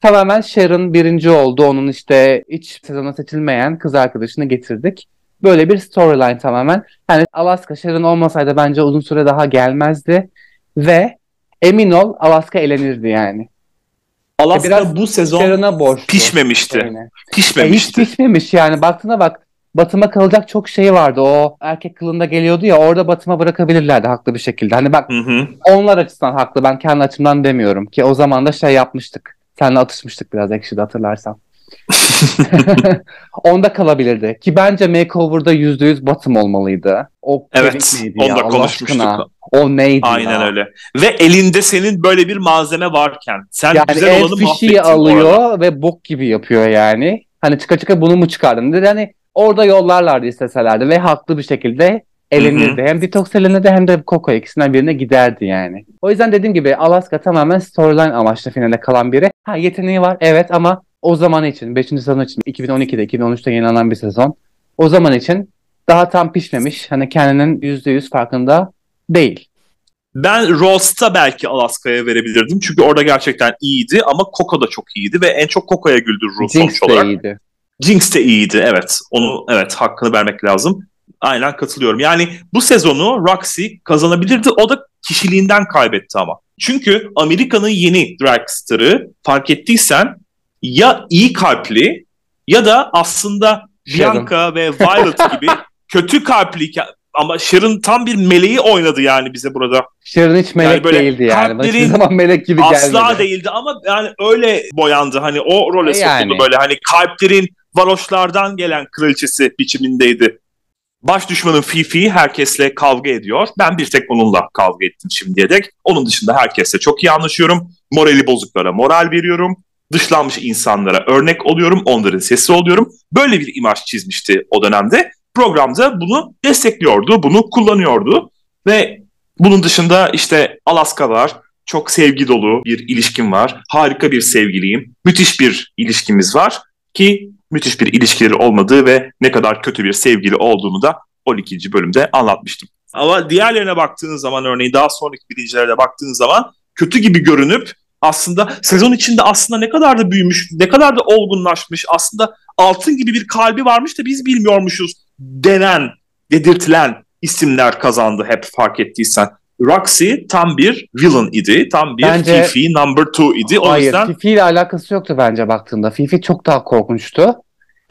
Tamamen Sharon birinci oldu. Onun işte iç sezona seçilmeyen kız arkadaşını getirdik. Böyle bir storyline tamamen. Yani Alaska Sharon olmasaydı bence uzun süre daha gelmezdi. Ve emin ol Alaska elenirdi yani. Alaska Biraz bu sezon pişmemişti. Yani. E, hiç Pişmemişti. pişmemiş yani. Baktığına bak. Batıma kalacak çok şey vardı. O erkek kılında geliyordu ya orada batıma bırakabilirlerdi haklı bir şekilde. Hani bak Hı hı. onlar açısından haklı. Ben kendi açımdan demiyorum ki o zaman da şey yapmıştık. Seninle atışmıştık biraz ekşide hatırlarsan. Onda kalabilirdi. Ki bence Makeover'da %100 Batım olmalıydı. O Evet, neydi ya, da Allah konuşmuştuk. aşkına? O neydi Aynen ya? öyle. Ve elinde senin böyle bir malzeme varken sen Yani güzel el olanı mahvettin arada. alıyor ve bok gibi yapıyor yani. Hani çıka çıka bunu mu çıkardın dedi. Hani orada yollarlardı isteselerdi ve haklı bir şekilde elenirdi. Hem Detox elenirdi hem de Coco ikisinden birine giderdi yani. O yüzden dediğim gibi Alaska tamamen storyline amaçlı finale kalan biri. Ha yeteneği var evet ama o zaman için 5. sezon için 2012'de 2013'te yayınlanan bir sezon. O zaman için daha tam pişmemiş. Hani kendinin %100 farkında değil. Ben Roast'a belki Alaska'ya verebilirdim. Çünkü orada gerçekten iyiydi ama Coco da çok iyiydi ve en çok Coco'ya güldü Ru Jinx sonuç olarak. iyiydi. Jinx de iyiydi evet. Onu evet hakkını vermek lazım. Aynen katılıyorum. Yani bu sezonu Roxy kazanabilirdi. O da kişiliğinden kaybetti ama. Çünkü Amerika'nın yeni drag starı fark ettiysen ya iyi kalpli ya da aslında Sharon. Bianca ve Violet gibi kötü kalpli ama Sharon tam bir meleği oynadı yani bize burada. Sharon hiç melek Yani böyle değildi yani. Hiçbir zaman melek gibi Asla gelmedi. değildi ama yani öyle boyandı. Hani o role E sokuldu yani. böyle. Hani kalplerin varoşlardan gelen kraliçesi biçimindeydi. Baş düşmanın Fifi herkesle kavga ediyor. Ben bir tek onunla kavga ettim şimdiye dek. Onun dışında herkesle çok iyi anlaşıyorum. Morali bozuklara moral veriyorum. Dışlanmış insanlara örnek oluyorum. Onların sesi oluyorum. Böyle bir imaj çizmişti o dönemde. Programda bunu destekliyordu, bunu kullanıyordu. Ve bunun dışında işte Alaska var. Çok sevgi dolu bir ilişkim var. Harika bir sevgiliyim. Müthiş bir ilişkimiz var. Ki müthiş bir ilişkileri olmadığı ve ne kadar kötü bir sevgili olduğunu da 12. bölümde anlatmıştım. Ama diğerlerine baktığınız zaman örneğin daha sonraki birincilere baktığınız zaman kötü gibi görünüp aslında sezon içinde aslında ne kadar da büyümüş, ne kadar da olgunlaşmış, aslında altın gibi bir kalbi varmış da biz bilmiyormuşuz denen, dedirtilen isimler kazandı hep fark ettiysen. Roxy tam bir villain idi. Tam bir Bence- Fifi number two idi. O Hayır, yüzden Fifi ile alakası yoktu bence baktığında. Fifi çok daha korkunçtu.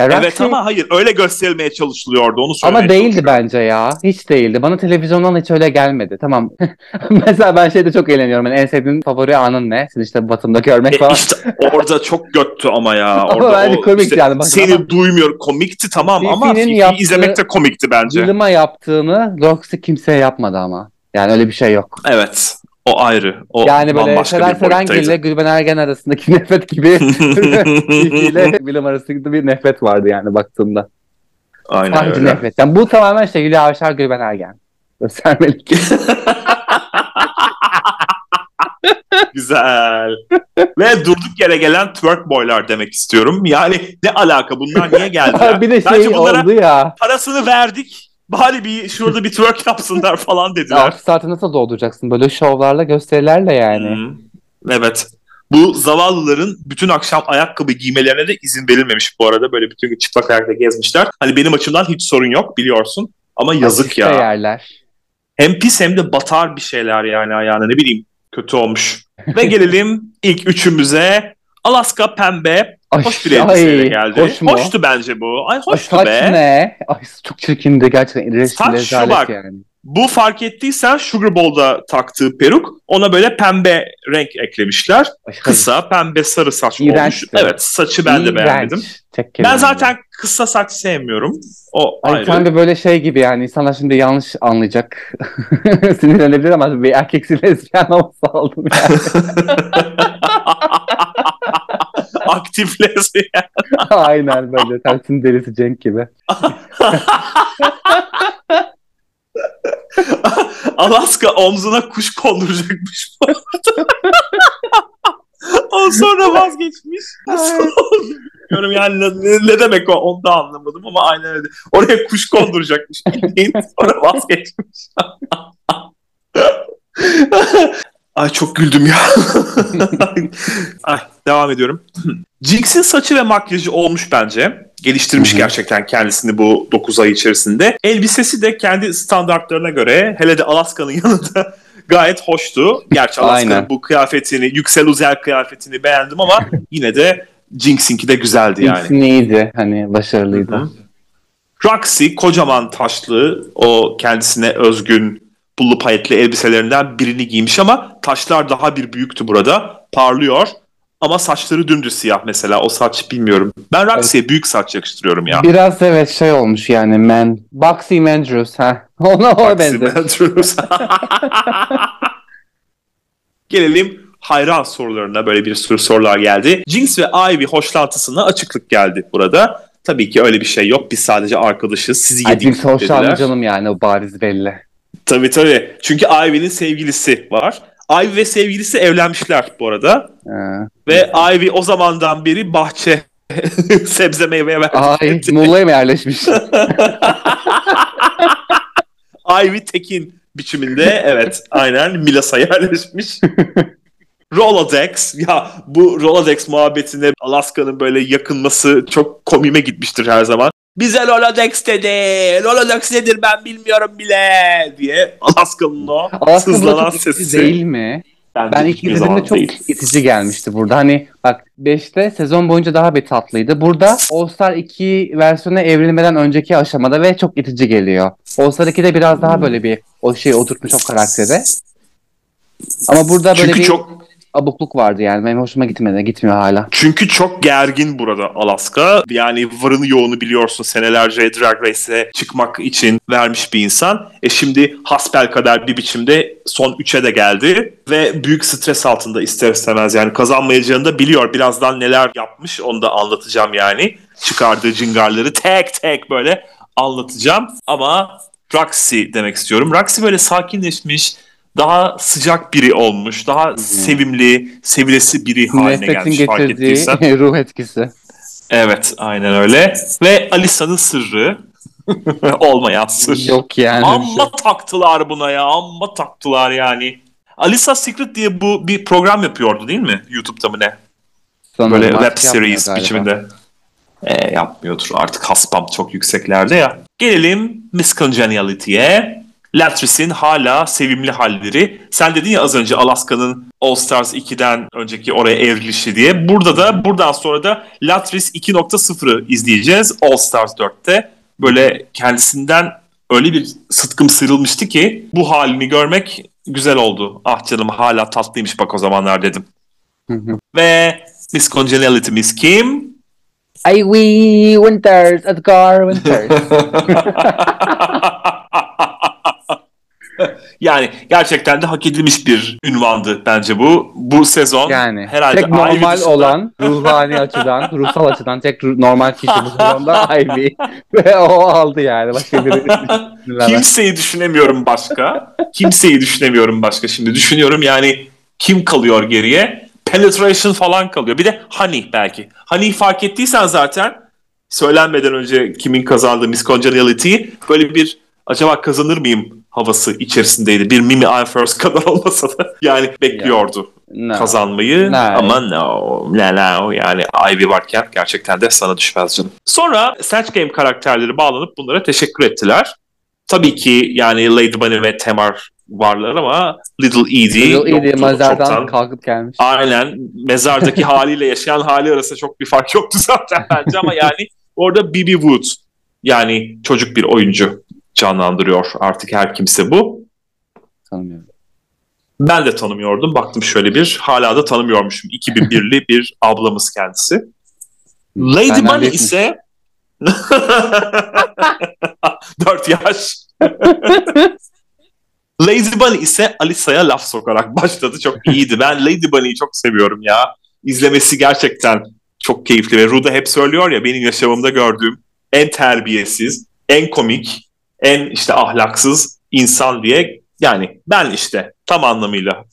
Ya evet Roxy- ama hayır öyle gösterilmeye çalışılıyordu onu söylemeye Ama değildi bence ya. Hiç değildi. Bana televizyondan hiç öyle gelmedi. Tamam. Mesela ben şeyde çok eğleniyorum. Yani en sevdiğin favori anın ne? Seni işte Batım'da görmek E falan. işte orada çok göttü ama ya. Ama Orada bence o komikti işte yani. Bak- seni ama- duymuyor. Komikti tamam ama Fifi'nin Fifi'yi yaptığı- izlemek de komikti bence. Yılıma yaptığını Roxy kimseye yapmadı ama. Yani öyle bir şey yok. Evet. O ayrı. O yani böyle bir Serengil ile. Gülben Ergen arasındaki nefret gibi ile Bilim arasında bir nefret vardı yani baktığımda. Aynen Sadece öyle. nefret. Yani bu tamamen işte Hülya Avşar Gülben Ergen. Göstermelik. Güzel. Ve durduk yere gelen twerk boylar demek istiyorum. Yani ne alaka bunlar niye geldiler? bir de şey oldu ya. parasını verdik. Bari bir şurada bir twerk yapsınlar falan dediler. 6 saati nasıl dolduracaksın? Böyle şovlarla, gösterilerle yani. Hı. Evet. Bu zavallıların bütün akşam ayakkabı giymelerine de izin verilmemiş bu arada. Böyle bütün gün çıplak ayakta gezmişler. Hani benim açımdan hiç sorun yok biliyorsun. Ama yazık ya. yerler. Hem pis hem de batar bir şeyler yani ayağına ne bileyim. Kötü olmuş. Ve gelelim ilk üçümüze. Alaska pembe. Ay, Hoş bir elbiseyle ay, geldi. Hoş mu? Hoştu bence bu. Ay Ay, hoştu saç be. ne? Ay çok çirkindi gerçekten. Resim Saç şu bak. yani. Bu fark ettiysen Sugar Bowl'da taktığı peruk ona böyle pembe renk eklemişler. Ay. Kısa pembe sarı saç İğrençti. olmuş. Evet saçı ben de İğrenç. beğenmedim. Tek Ben zaten kısa saç sevmiyorum. O Ay ayrı. tam bir böyle şey gibi yani insanlar şimdi yanlış anlayacak. Sinirlenebilir ama bir erkeksi lezbiyen havası aldım yani. Aktif lezbiyen. Aynen böyle tersin delisi Cenk gibi. Alaska omzuna kuş konduracakmış o sonra vazgeçmiş. Bilmiyorum yani ne, ne demek o onu da anlamadım ama aynen öyle. Oraya kuş konduracakmış sonra vazgeçmiş. Ay çok güldüm ya. Ay devam ediyorum. Jinx'in saçı ve makyajı olmuş bence. Geliştirmiş gerçekten kendisini bu 9 ay içerisinde. Elbisesi de kendi standartlarına göre hele de Alaska'nın yanında gayet hoştu. Gerçi Alaska'nın bu kıyafetini, Yüksel Uzel kıyafetini beğendim ama yine de Jinx'inki de güzeldi yani. İkisi iyiydi. Hani başarılıydı. Hı. Roxy kocaman taşlı o kendisine özgün pullu payetli elbiselerinden birini giymiş ama taşlar daha bir büyüktü burada. Parlıyor ama saçları dümdüz siyah mesela o saç bilmiyorum. Ben Roxy'ye büyük saç yakıştırıyorum ya. Biraz evet şey olmuş yani man. Boxy Mandrews ha. Ona o benziyor. Matthews. Gelelim hayran sorularına böyle bir sürü sorular geldi. Jinx ve Ivy hoşlantısına açıklık geldi burada. Tabii ki öyle bir şey yok. Biz sadece arkadaşız. Sizi Ay yedik Jinx hoşlandı dediler. canım yani o bariz belli. Tabii tabii. Çünkü Ivy'nin sevgilisi var. Ivy ve sevgilisi evlenmişler bu arada. Ha. Ve Ivy o zamandan beri bahçe sebze meyveye Ay verdi. Muğla'ya mı yerleşmiş? Ivy Tekin biçiminde evet aynen Milas'a yerleşmiş. Rolodex ya bu Rolodex muhabbetine Alaska'nın böyle yakınması çok komime gitmiştir her zaman. Bize Rolodex dedi. Rolodex nedir ben bilmiyorum bile diye Alaska'nın o Alaska sızlanan sesi. değil mi? Bence Ben ilk izlediğimde çok değil. itici gelmişti burada. Hani bak 5'te sezon boyunca daha bir tatlıydı. Burada All Star 2 versiyona evrilmeden önceki aşamada ve çok itici geliyor. All Star 2'de biraz daha böyle bir o şeyi oturtmuş o karakteri. Ama burada böyle Çünkü bir çok abukluk vardı yani. Benim hoşuma gitmedi. Gitmiyor hala. Çünkü çok gergin burada Alaska. Yani varını yoğunu biliyorsun senelerce Drag Race'e çıkmak için vermiş bir insan. E şimdi hasbel kadar bir biçimde son 3'e de geldi. Ve büyük stres altında ister istemez yani kazanmayacağını da biliyor. Birazdan neler yapmış onu da anlatacağım yani. Çıkardığı cingarları tek tek böyle anlatacağım. Ama Roxy demek istiyorum. Roxy böyle sakinleşmiş, daha sıcak biri olmuş, daha sevimli, sevilesi biri haline Nefretin gelmiş fark ettiysen. ruh etkisi. Evet, aynen öyle. Ve Alisa'nın sırrı olmayan sır. Yok yani. bir şey. Amma taktılar buna ya, amma taktılar yani. Alisa Secret diye bu bir program yapıyordu değil mi? YouTube'da mı ne? Sanırım Böyle web series galiba. biçiminde. e, yapmıyordur. Artık haspam çok yükseklerde ya. Gelelim Miss Congeniality'ye. Latris'in hala sevimli halleri. Sen dedin ya az önce Alaska'nın All Stars 2'den önceki oraya evrilişi diye. Burada da buradan sonra da Latris 2.0'ı izleyeceğiz All Stars 4'te. Böyle kendisinden öyle bir sıtkım sıyrılmıştı ki bu halini görmek güzel oldu. Ah canım hala tatlıymış bak o zamanlar dedim. Ve Miss Congeniality'miz kim? Ivy Winters, Edgar Winters. yani gerçekten de hak edilmiş bir ünvandı bence bu. Bu sezon yani herhalde tek normal dışında- olan ruhani açıdan, ruhsal açıdan tek normal kişi bu sezonda Ivy. Ve o aldı yani. Başka biri. Kimseyi düşünemiyorum başka. Kimseyi düşünemiyorum başka şimdi. Düşünüyorum yani kim kalıyor geriye? Penetration falan kalıyor. Bir de Honey belki. Honey fark ettiysen zaten söylenmeden önce kimin kazandığı Miss Congeniality'yi böyle bir acaba kazanır mıyım havası içerisindeydi. Bir Mimi I First kadar olmasa da yani bekliyordu No. kazanmayı No. ama no, no, no yani Ivy varken gerçekten de sana düşmez canım. Sonra Snatch Game karakterleri bağlanıp bunlara teşekkür ettiler. Tabii ki yani Lady Bunny ve Tamar varlar ama Little Edie Little Edie mezardan çoktan. kalkıp gelmiş. Aynen mezardaki haliyle yaşayan hali arasında çok bir fark yoktu zaten bence ama yani orada Bibi Wood yani çocuk bir oyuncu canlandırıyor artık her kimse bu. Tanımıyorum. Ben de tanımıyordum. Baktım şöyle bir. Hala da tanımıyormuşum. 2001'li bir ablamız kendisi. Lady Benden Bunny büyükmüş. ise 4 yaş. Lady Bunny ise Alisa'ya laf sokarak başladı. Çok iyiydi. Ben Lady Bunny'yi çok seviyorum ya. İzlemesi gerçekten çok keyifli ve Ruda hep söylüyor ya benim yaşamımda gördüğüm en terbiyesiz, en komik, en işte ahlaksız insan diye. Yani ben işte tam anlamıyla.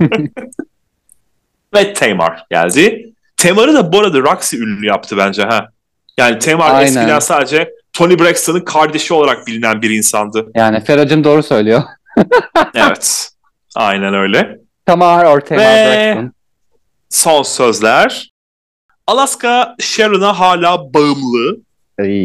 ve Tamar geldi. Tamar'ı da bu arada Roxy ünlü yaptı bence ha. Yani Tamar Aynen. eskiden sadece Tony Braxton'ın kardeşi olarak bilinen bir insandı. Yani Feracım doğru söylüyor. Evet. Aynen öyle. Tamar or Tamar Ve- Braxton. Son sözler. Alaska Sharon'a hala bağımlı.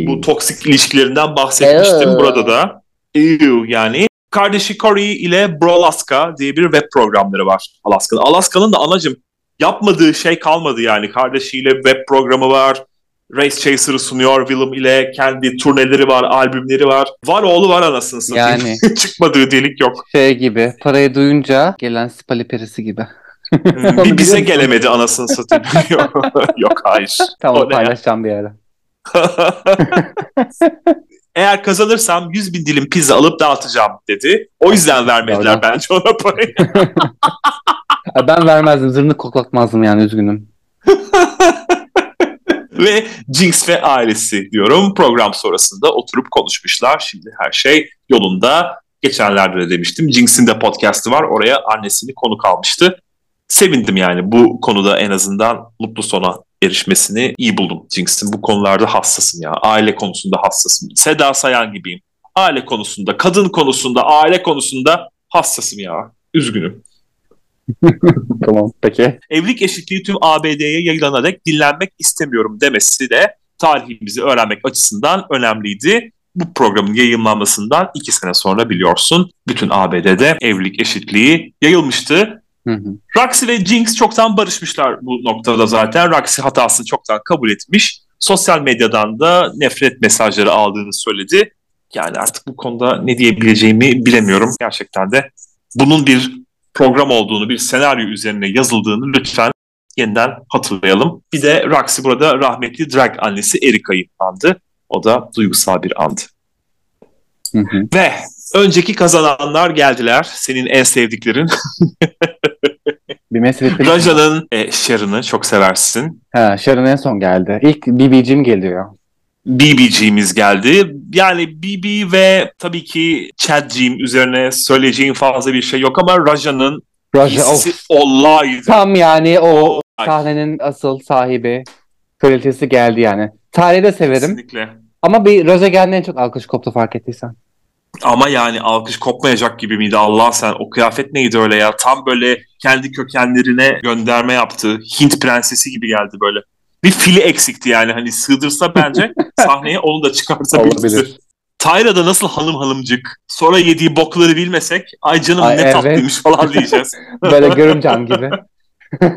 Bu toksik ilişkilerinden bahsetmiştim burada da. Ew yani. Kardeşi Corey ile Bro Alaska diye bir web programları var Alaska'nın. Alaska'nın da anacım yapmadığı şey kalmadı yani. Kardeşiyle web programı var. Race Chaser'ı sunuyor Willem ile. Kendi turneleri var, albümleri var. Var oğlu var anasını satayım. Yani Çıkmadığı delik yok. şey gibi parayı duyunca gelen spali perisi gibi. Bir bize gelemedi anasını satayım. yok, hayır. Tamam paylaşacağım bir ara. Eğer kazanırsam 100 bin dilim pizza alıp dağıtacağım dedi. O yüzden vermediler Doğru. bence ona parayı. Ay, Ben vermezdim zırnık koklatmazdım yani üzgünüm. ve Jinx ve ailesi diyorum. Program sonrasında oturup konuşmuşlar. Şimdi her şey yolunda. Geçenlerde de demiştim. Jinx'in de podcast'ı var. Oraya annesini konuk almıştı. Sevindim yani bu konuda en azından mutlu sona erişmesini iyi buldum. Jinx'in bu konularda hassasım ya. Aile konusunda hassasım. Seda Sayan gibiyim. Aile konusunda, kadın konusunda, aile konusunda hassasım ya. Üzgünüm. Tamam peki. evlilik eşitliği tüm ABD'ye yayılana dek dinlenmek istemiyorum demesi de tarihimizi öğrenmek açısından önemliydi. Bu programın yayınlanmasından iki sene sonra biliyorsun bütün ABD'de evlilik eşitliği yayılmıştı. Hı hı. Roxy ve Jinx çoktan barışmışlar bu noktada zaten. Roxy hatasını çoktan kabul etmiş. Sosyal medyadan da nefret mesajları aldığını söyledi. Yani artık bu konuda ne diyebileceğimi bilemiyorum. Gerçekten de bunun bir program olduğunu, bir senaryo üzerine yazıldığını lütfen yeniden hatırlayalım. Bir de Roxy burada rahmetli drag annesi Erika'yı andı. O da duygusal bir andı. Hı hı. Ve önceki kazananlar geldiler. Senin en sevdiklerin. Bir mesele Raja'nın e, Sharon'ı çok seversin. Ha, Sharon en son geldi. İlk BB'cim geliyor. BBG'miz geldi. Yani BB ve tabii ki Chad'cim üzerine söyleyeceğim fazla bir şey yok ama Raja'nın Raja of. olaydı. Tam yani o sahnenin asıl sahibi. Kraliçesi geldi yani. Tarihi de severim. Kesinlikle. Ama bir Raja geldiğinde en çok alkış koptu fark ettiysen. Ama yani alkış kopmayacak gibi miydi Allah sen? O kıyafet neydi öyle ya? Tam böyle kendi kökenlerine gönderme yaptı. Hint prensesi gibi geldi böyle. bir fili eksikti yani. Hani sığdırsa bence sahneye onu da çıkartabilirdi. Tyra'da nasıl hanım hanımcık sonra yediği bokları bilmesek ay canım Ay, ne evet. tatlıymış falan diyeceğiz. Böyle görümcem gibi.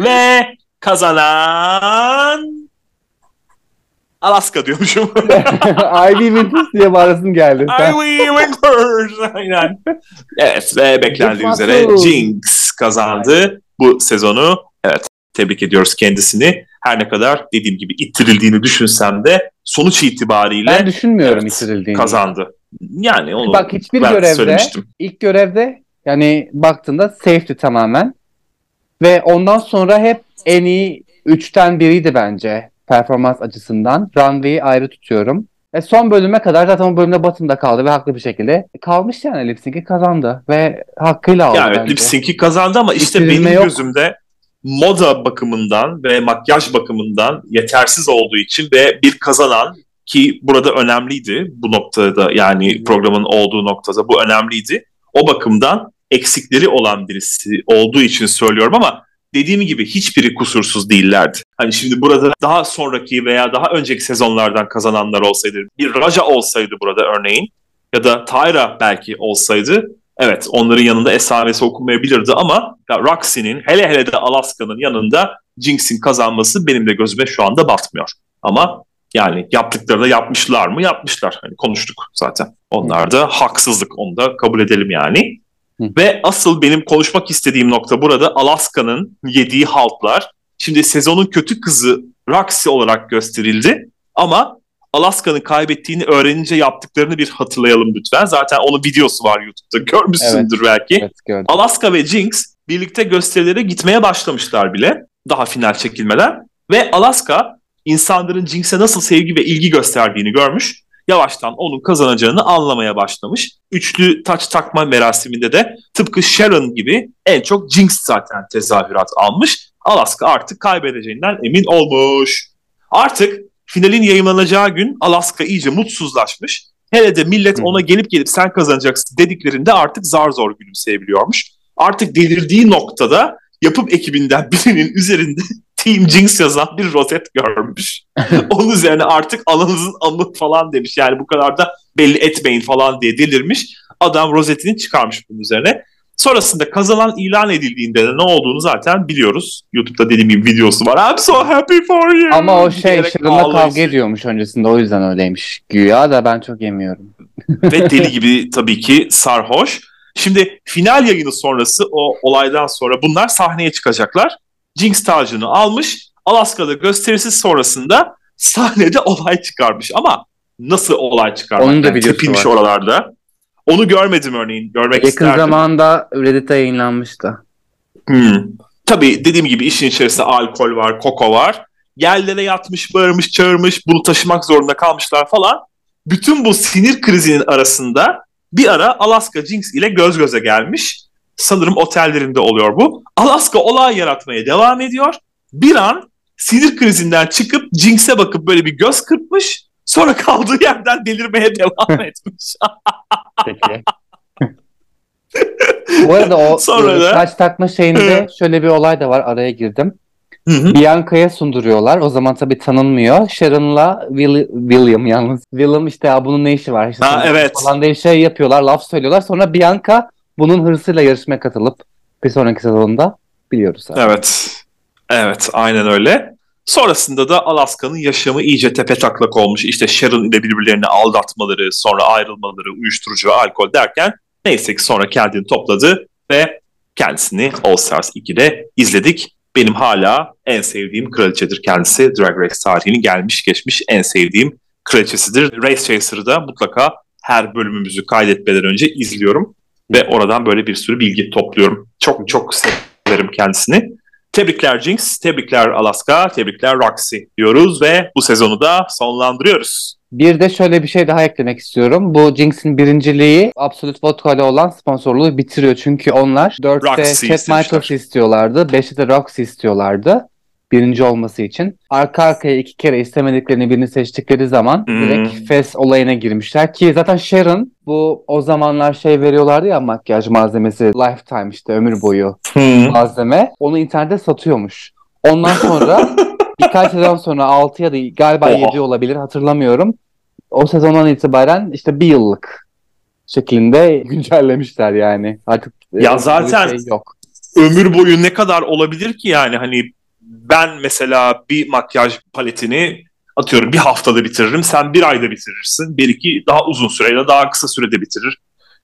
Ve kazanan Alaska diyormuşum. Ivy Winters diye bağırasım geldi. Ivy Winters. Aynen. Evet ve beklendiği üzere. Jinx kazandı bu sezonu. Evet tebrik ediyoruz kendisini. Her ne kadar dediğim gibi ittirildiğini düşünsem de sonuç itibariyle Ben düşünmüyorum Evet, itirildiğini. kazandı. Yani onu Bak hiçbir ben görevde söylemiştim. ilk görevde yani baktığında safety tamamen ve ondan sonra hep en iyi üçten biriydi bence performans açısından. Runway'i ayrı tutuyorum. E son bölüme kadar zaten o bölümde Bottom'da kaldı ve haklı bir şekilde kalmış yani lip sync'i kazandı ve hakkıyla aldı Ya evet bence. lip sync'i kazandı ama işte İttirilme benim yok. gözümde moda bakımından ve makyaj bakımından yetersiz olduğu için ve bir kazanan ki burada önemliydi bu noktada yani programın olduğu noktada bu önemliydi. O bakımdan eksikleri olan birisi olduğu için söylüyorum ama dediğim gibi hiçbiri kusursuz değillerdi. Hani şimdi burada daha sonraki veya daha önceki sezonlardan kazananlar olsaydı, bir Raja olsaydı burada örneğin ya da Tyra belki olsaydı evet onların yanında esamesi okunmayabilirdi ama ya Roxy'nin hele hele de Alaska'nın yanında Jinx'in kazanması benim de gözüme şu anda batmıyor. Ama yani yaptıkları da yapmışlar mı? Yapmışlar. Hani konuştuk zaten. Onlar da haksızlık. Onu da kabul edelim yani. Hı. Ve asıl benim konuşmak istediğim nokta burada Alaska'nın yediği haltlar. Şimdi sezonun kötü kızı Roxy olarak gösterildi ama Alaska'nın kaybettiğini öğrenince yaptıklarını bir hatırlayalım lütfen. Zaten onun videosu var YouTube'da. Görmüşsündür belki. Evet gördüm. Alaska ve Jinx birlikte gösterilere gitmeye başlamışlar bile. Daha final çekilmeden. Ve Alaska insanların Jinx'e nasıl sevgi ve ilgi gösterdiğini görmüş. Yavaştan onun kazanacağını anlamaya başlamış. Üçlü taç takma merasiminde de tıpkı Sharon gibi en çok Jinx zaten tezahürat almış. Alaska artık kaybedeceğinden emin olmuş. Artık finalin yayınlanacağı gün Alaska iyice mutsuzlaşmış. Hele de millet ona gelip gelip sen kazanacaksın dediklerinde artık zar zor gülümseyebiliyormuş. Artık delirdiği noktada yapım ekibinden birinin üzerinde Team Jinx yazan bir rozet görmüş. Onun üzerine artık alanınızın amı falan demiş. Yani bu kadar da belli etmeyin falan diye delirmiş. Adam rozetini çıkarmış bunun üzerine. Sonrasında kazanan ilan edildiğinde de ne olduğunu zaten biliyoruz. YouTube'da dediğim gibi videosu var. I'm so happy for you. Ama o şey Sharon'la kavga ediyormuş öncesinde o yüzden öyleymiş. Güya da ben çok yemiyorum. ve deli gibi tabii ki sarhoş. Şimdi final yayını sonrası o olaydan sonra bunlar sahneye çıkacaklar. Jinx tacını almış. Alaska'da gösterisi sonrasında sahnede olay çıkarmış. Ama nasıl olay çıkarmak? Onun da Yani tepinmiş var. oralarda. Onu görmedim örneğin. Görmek Yakın isterdim. zamanda Reddit'te yayınlanmıştı. Hmm. Tabii dediğim gibi işin içerisinde alkol var, koko var. Yerlere yatmış, bağırmış, çağırmış, bunu taşımak zorunda kalmışlar falan. Bütün bu sinir krizinin arasında bir ara Alaska Jinx ile göz göze gelmiş. Sanırım otellerinde oluyor bu. Alaska olay yaratmaya devam ediyor. Bir an sinir krizinden çıkıp Jinx'e bakıp böyle bir göz kırpmış. Sonra kaldığı yerden delirmeye devam etmiş. Peki. Bu arada o Sonra e, da- saç takma şeyinde şöyle bir olay da var. Araya girdim. Bianca'ya sunduruyorlar. O zaman tabii tanınmıyor. Sharon'la Will- William yalnız. William işte ya bunun ne işi var? İşte Ha, evet. Falan diye şey yapıyorlar. Laf söylüyorlar. Sonra Bianca bunun hırsıyla yarışmaya katılıp bir sonraki sezonda biliyoruz. zaten. Evet. Evet aynen öyle. Sonrasında da Alaska'nın yaşamı iyice tepe taklak olmuş. İşte Sharon ile birbirlerini aldatmaları, sonra ayrılmaları, uyuşturucu ve alkol derken neyse ki sonra kendini topladı ve kendisini All Stars 2'de izledik. Benim hala en sevdiğim kraliçedir kendisi. Drag Race tarihinin gelmiş geçmiş en sevdiğim kraliçesidir. Race Chaser'ı da mutlaka her bölümümüzü kaydetmeden önce izliyorum. Ve oradan böyle bir sürü bilgi topluyorum. Çok çok severim kendisini. Tebrikler Jinx, tebrikler Alaska, tebrikler Roxy diyoruz ve bu sezonu da sonlandırıyoruz. Bir de şöyle bir şey daha eklemek istiyorum. Bu Jinx'in birinciliği Absolute Vodka ile olan sponsorluğu bitiriyor. Çünkü onlar 4'te Roxy Chet. Michaels istiyorlardı. 5'te de Roxy istiyorlardı. Birinci olması için. Arka arkaya iki kere istemediklerini birini seçtikleri zaman Hmm. direkt fes olayına girmişler. Ki zaten Sharon bu o zamanlar şey veriyorlardı ya makyaj malzemesi lifetime işte ömür boyu Hmm. malzeme. Onu internette satıyormuş. Ondan sonra birkaç sezon sonra 6 ya da galiba Oha. 7 olabilir hatırlamıyorum. O sezondan itibaren işte bir yıllık şeklinde güncellemişler yani. Artık e, Ya zaten- şey yok. ömür boyu ne kadar olabilir ki yani hani ben mesela bir makyaj paletini atıyorum bir haftada bitiririm sen bir ayda bitirirsin bir iki daha uzun süreyle daha kısa sürede bitirir.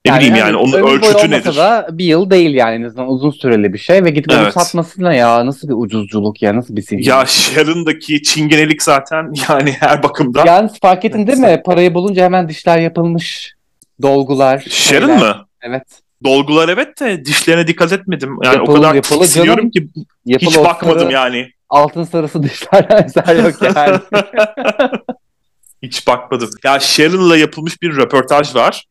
Ne bileyim yani hani onun ölçütü nedir? da bir yıl değil yani en azından uzun süreli bir şey ve gidip onu Evet. satması ne ya nasıl bir ucuzculuk ya nasıl bir sinir. Ya Sharon'daki çingenelik zaten yani her bakımdan. Yalnız fark ettin değil mi? Parayı bulunca hemen dişler yapılmış. Dolgular. Sharon şeyler. mı? Evet. Dolgular evet de dişlerine dikkat etmedim. Yani Yapılı- o kadar yapılı tiksiniyorum canım. ki Yapılı hiç bakmadım sarı- yani. Altın sarısı dişlerden eser yok yani. Hiç bakmadım. Ya Sharon'la yapılmış bir röportaj var.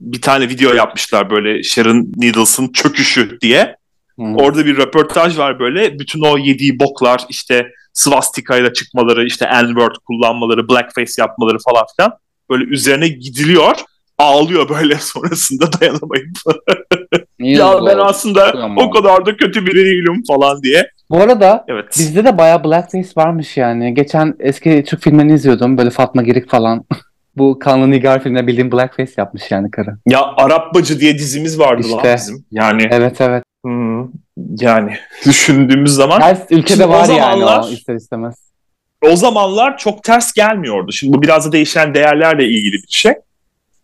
Bir tane video yapmışlar böyle Sharon Needles'ın çöküşü diye. Hı. Orada bir röportaj var böyle. Bütün o yediği boklar işte swastika ile çıkmaları, işte N-word kullanmaları, blackface yapmaları falan filan. Böyle üzerine gidiliyor. Ağlıyor böyle sonrasında dayanamayıp. ya ben aslında o kadar da kötü biri değilim falan diye. Bu arada Evet. bizde de bayağı blackface varmış yani. Geçen eski Türk filmlerini izliyordum. Böyle Fatma Girik falan. Bu Kanlı Nigar filmine bildiğin blackface yapmış yani karı. Ya Arap Bacı diye dizimiz vardı lan İşte. bizim. Yani Evet evet. hmm, yani düşündüğümüz zaman Her ülkede Şimdi o var yani zamanlar- o ister istemez. o zamanlar çok ters gelmiyordu. Şimdi bu biraz da değişen değerlerle ilgili bir şey.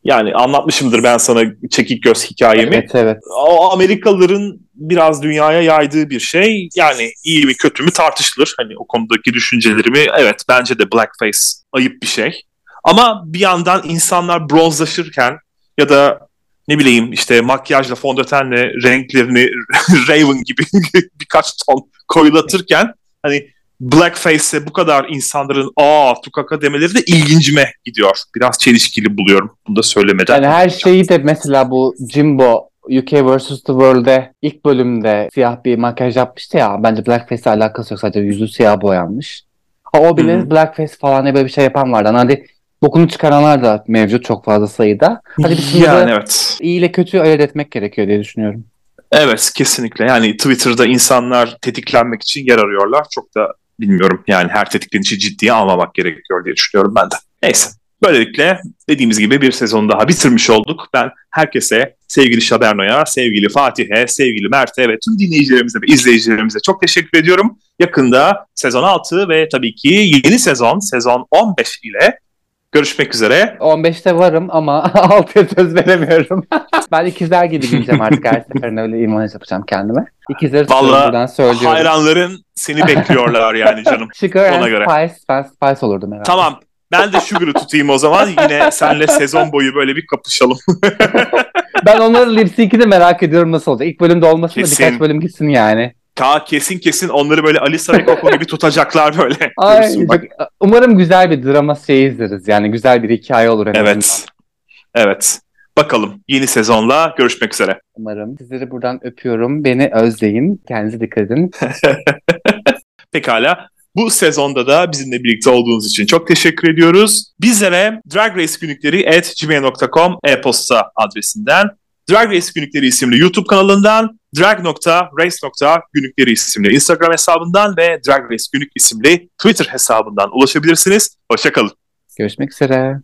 Yani anlatmışımdır ben sana çekik göz hikayemi. Evet evet. O Amerikalıların biraz dünyaya yaydığı bir şey. Yani iyi mi kötü mü tartışılır. Hani o konudaki düşüncelerimi evet bence de blackface ayıp bir şey. Ama bir yandan insanlar bronzlaşırken ya da ne bileyim işte makyajla fondötenle renklerini Raven gibi birkaç ton koyulatırken hani blackface'e bu kadar insanların aa tukaka demeleri de ilgincime gidiyor. Biraz çelişkili buluyorum. Bunu da söylemeden. Yani her şeyi de mesela bu Jimbo UK vs. The World'de ilk bölümde siyah bir makyaj yapmıştı ya. Bence blackface'le alakası yok. Sadece yüzü siyah boyanmış. Ha, o bile hı. blackface falan diye böyle bir şey yapan vardı. Hani hadi bokunu çıkaranlar da mevcut çok fazla sayıda. Hadi biz yani yani... evet. iyi ile kötüyü ayırt etmek gerekiyor diye düşünüyorum. Evet kesinlikle. Yani Twitter'da insanlar tetiklenmek için yer arıyorlar. Çok da bilmiyorum yani her tetiklenişi ciddiye almamak gerekiyor diye düşünüyorum ben de. Neyse. Böylelikle dediğimiz gibi bir sezon daha bitirmiş olduk. Ben herkese, sevgili Şaberno'ya, sevgili Fatih'e, sevgili Mert'e ve tüm dinleyicilerimize ve izleyicilerimize çok teşekkür ediyorum. Yakında sezon 6 ve tabii ki yeni sezon, sezon 15 ile görüşmek üzere. 15'te varım ama 6'ya söz veremiyorum. ben ikizler gibi gideceğim artık her seferinde öyle imaj yapacağım kendime. İkizleri buradan söylüyorum. Hayranların seni bekliyorlar yani canım. Sugar ona and göre. Spice. Ben Spice olurdum herhalde. Tamam. Ben de Sugar'ı tutayım o zaman. Yine senle sezon boyu böyle bir kapışalım. Ben onların lip sync'i de merak ediyorum nasıl olacak. İlk bölümde olmasın da Kesin. birkaç bölüm gitsin yani. Ta kesin kesin onları böyle Alisa ve Coco gibi tutacaklar böyle. Ay, çok- umarım güzel bir drama şey izleriz. Yani güzel bir hikaye olur en azından. Evet. Evet. Bakalım yeni sezonla görüşmek üzere. Umarım. Sizleri buradan öpüyorum. Beni özleyin. Kendinize dikkat edin. Pekala. Bu sezonda da bizimle birlikte olduğunuz için çok teşekkür ediyoruz. Bizlere Drag Race günlükleri at gmail.com e-posta adresinden, Drag Race günlükleri isimli YouTube kanalından, drag.race.günlükleri isimli Instagram hesabından ve Drag Race günlük isimli Twitter hesabından ulaşabilirsiniz. Hoşçakalın. Görüşmek üzere.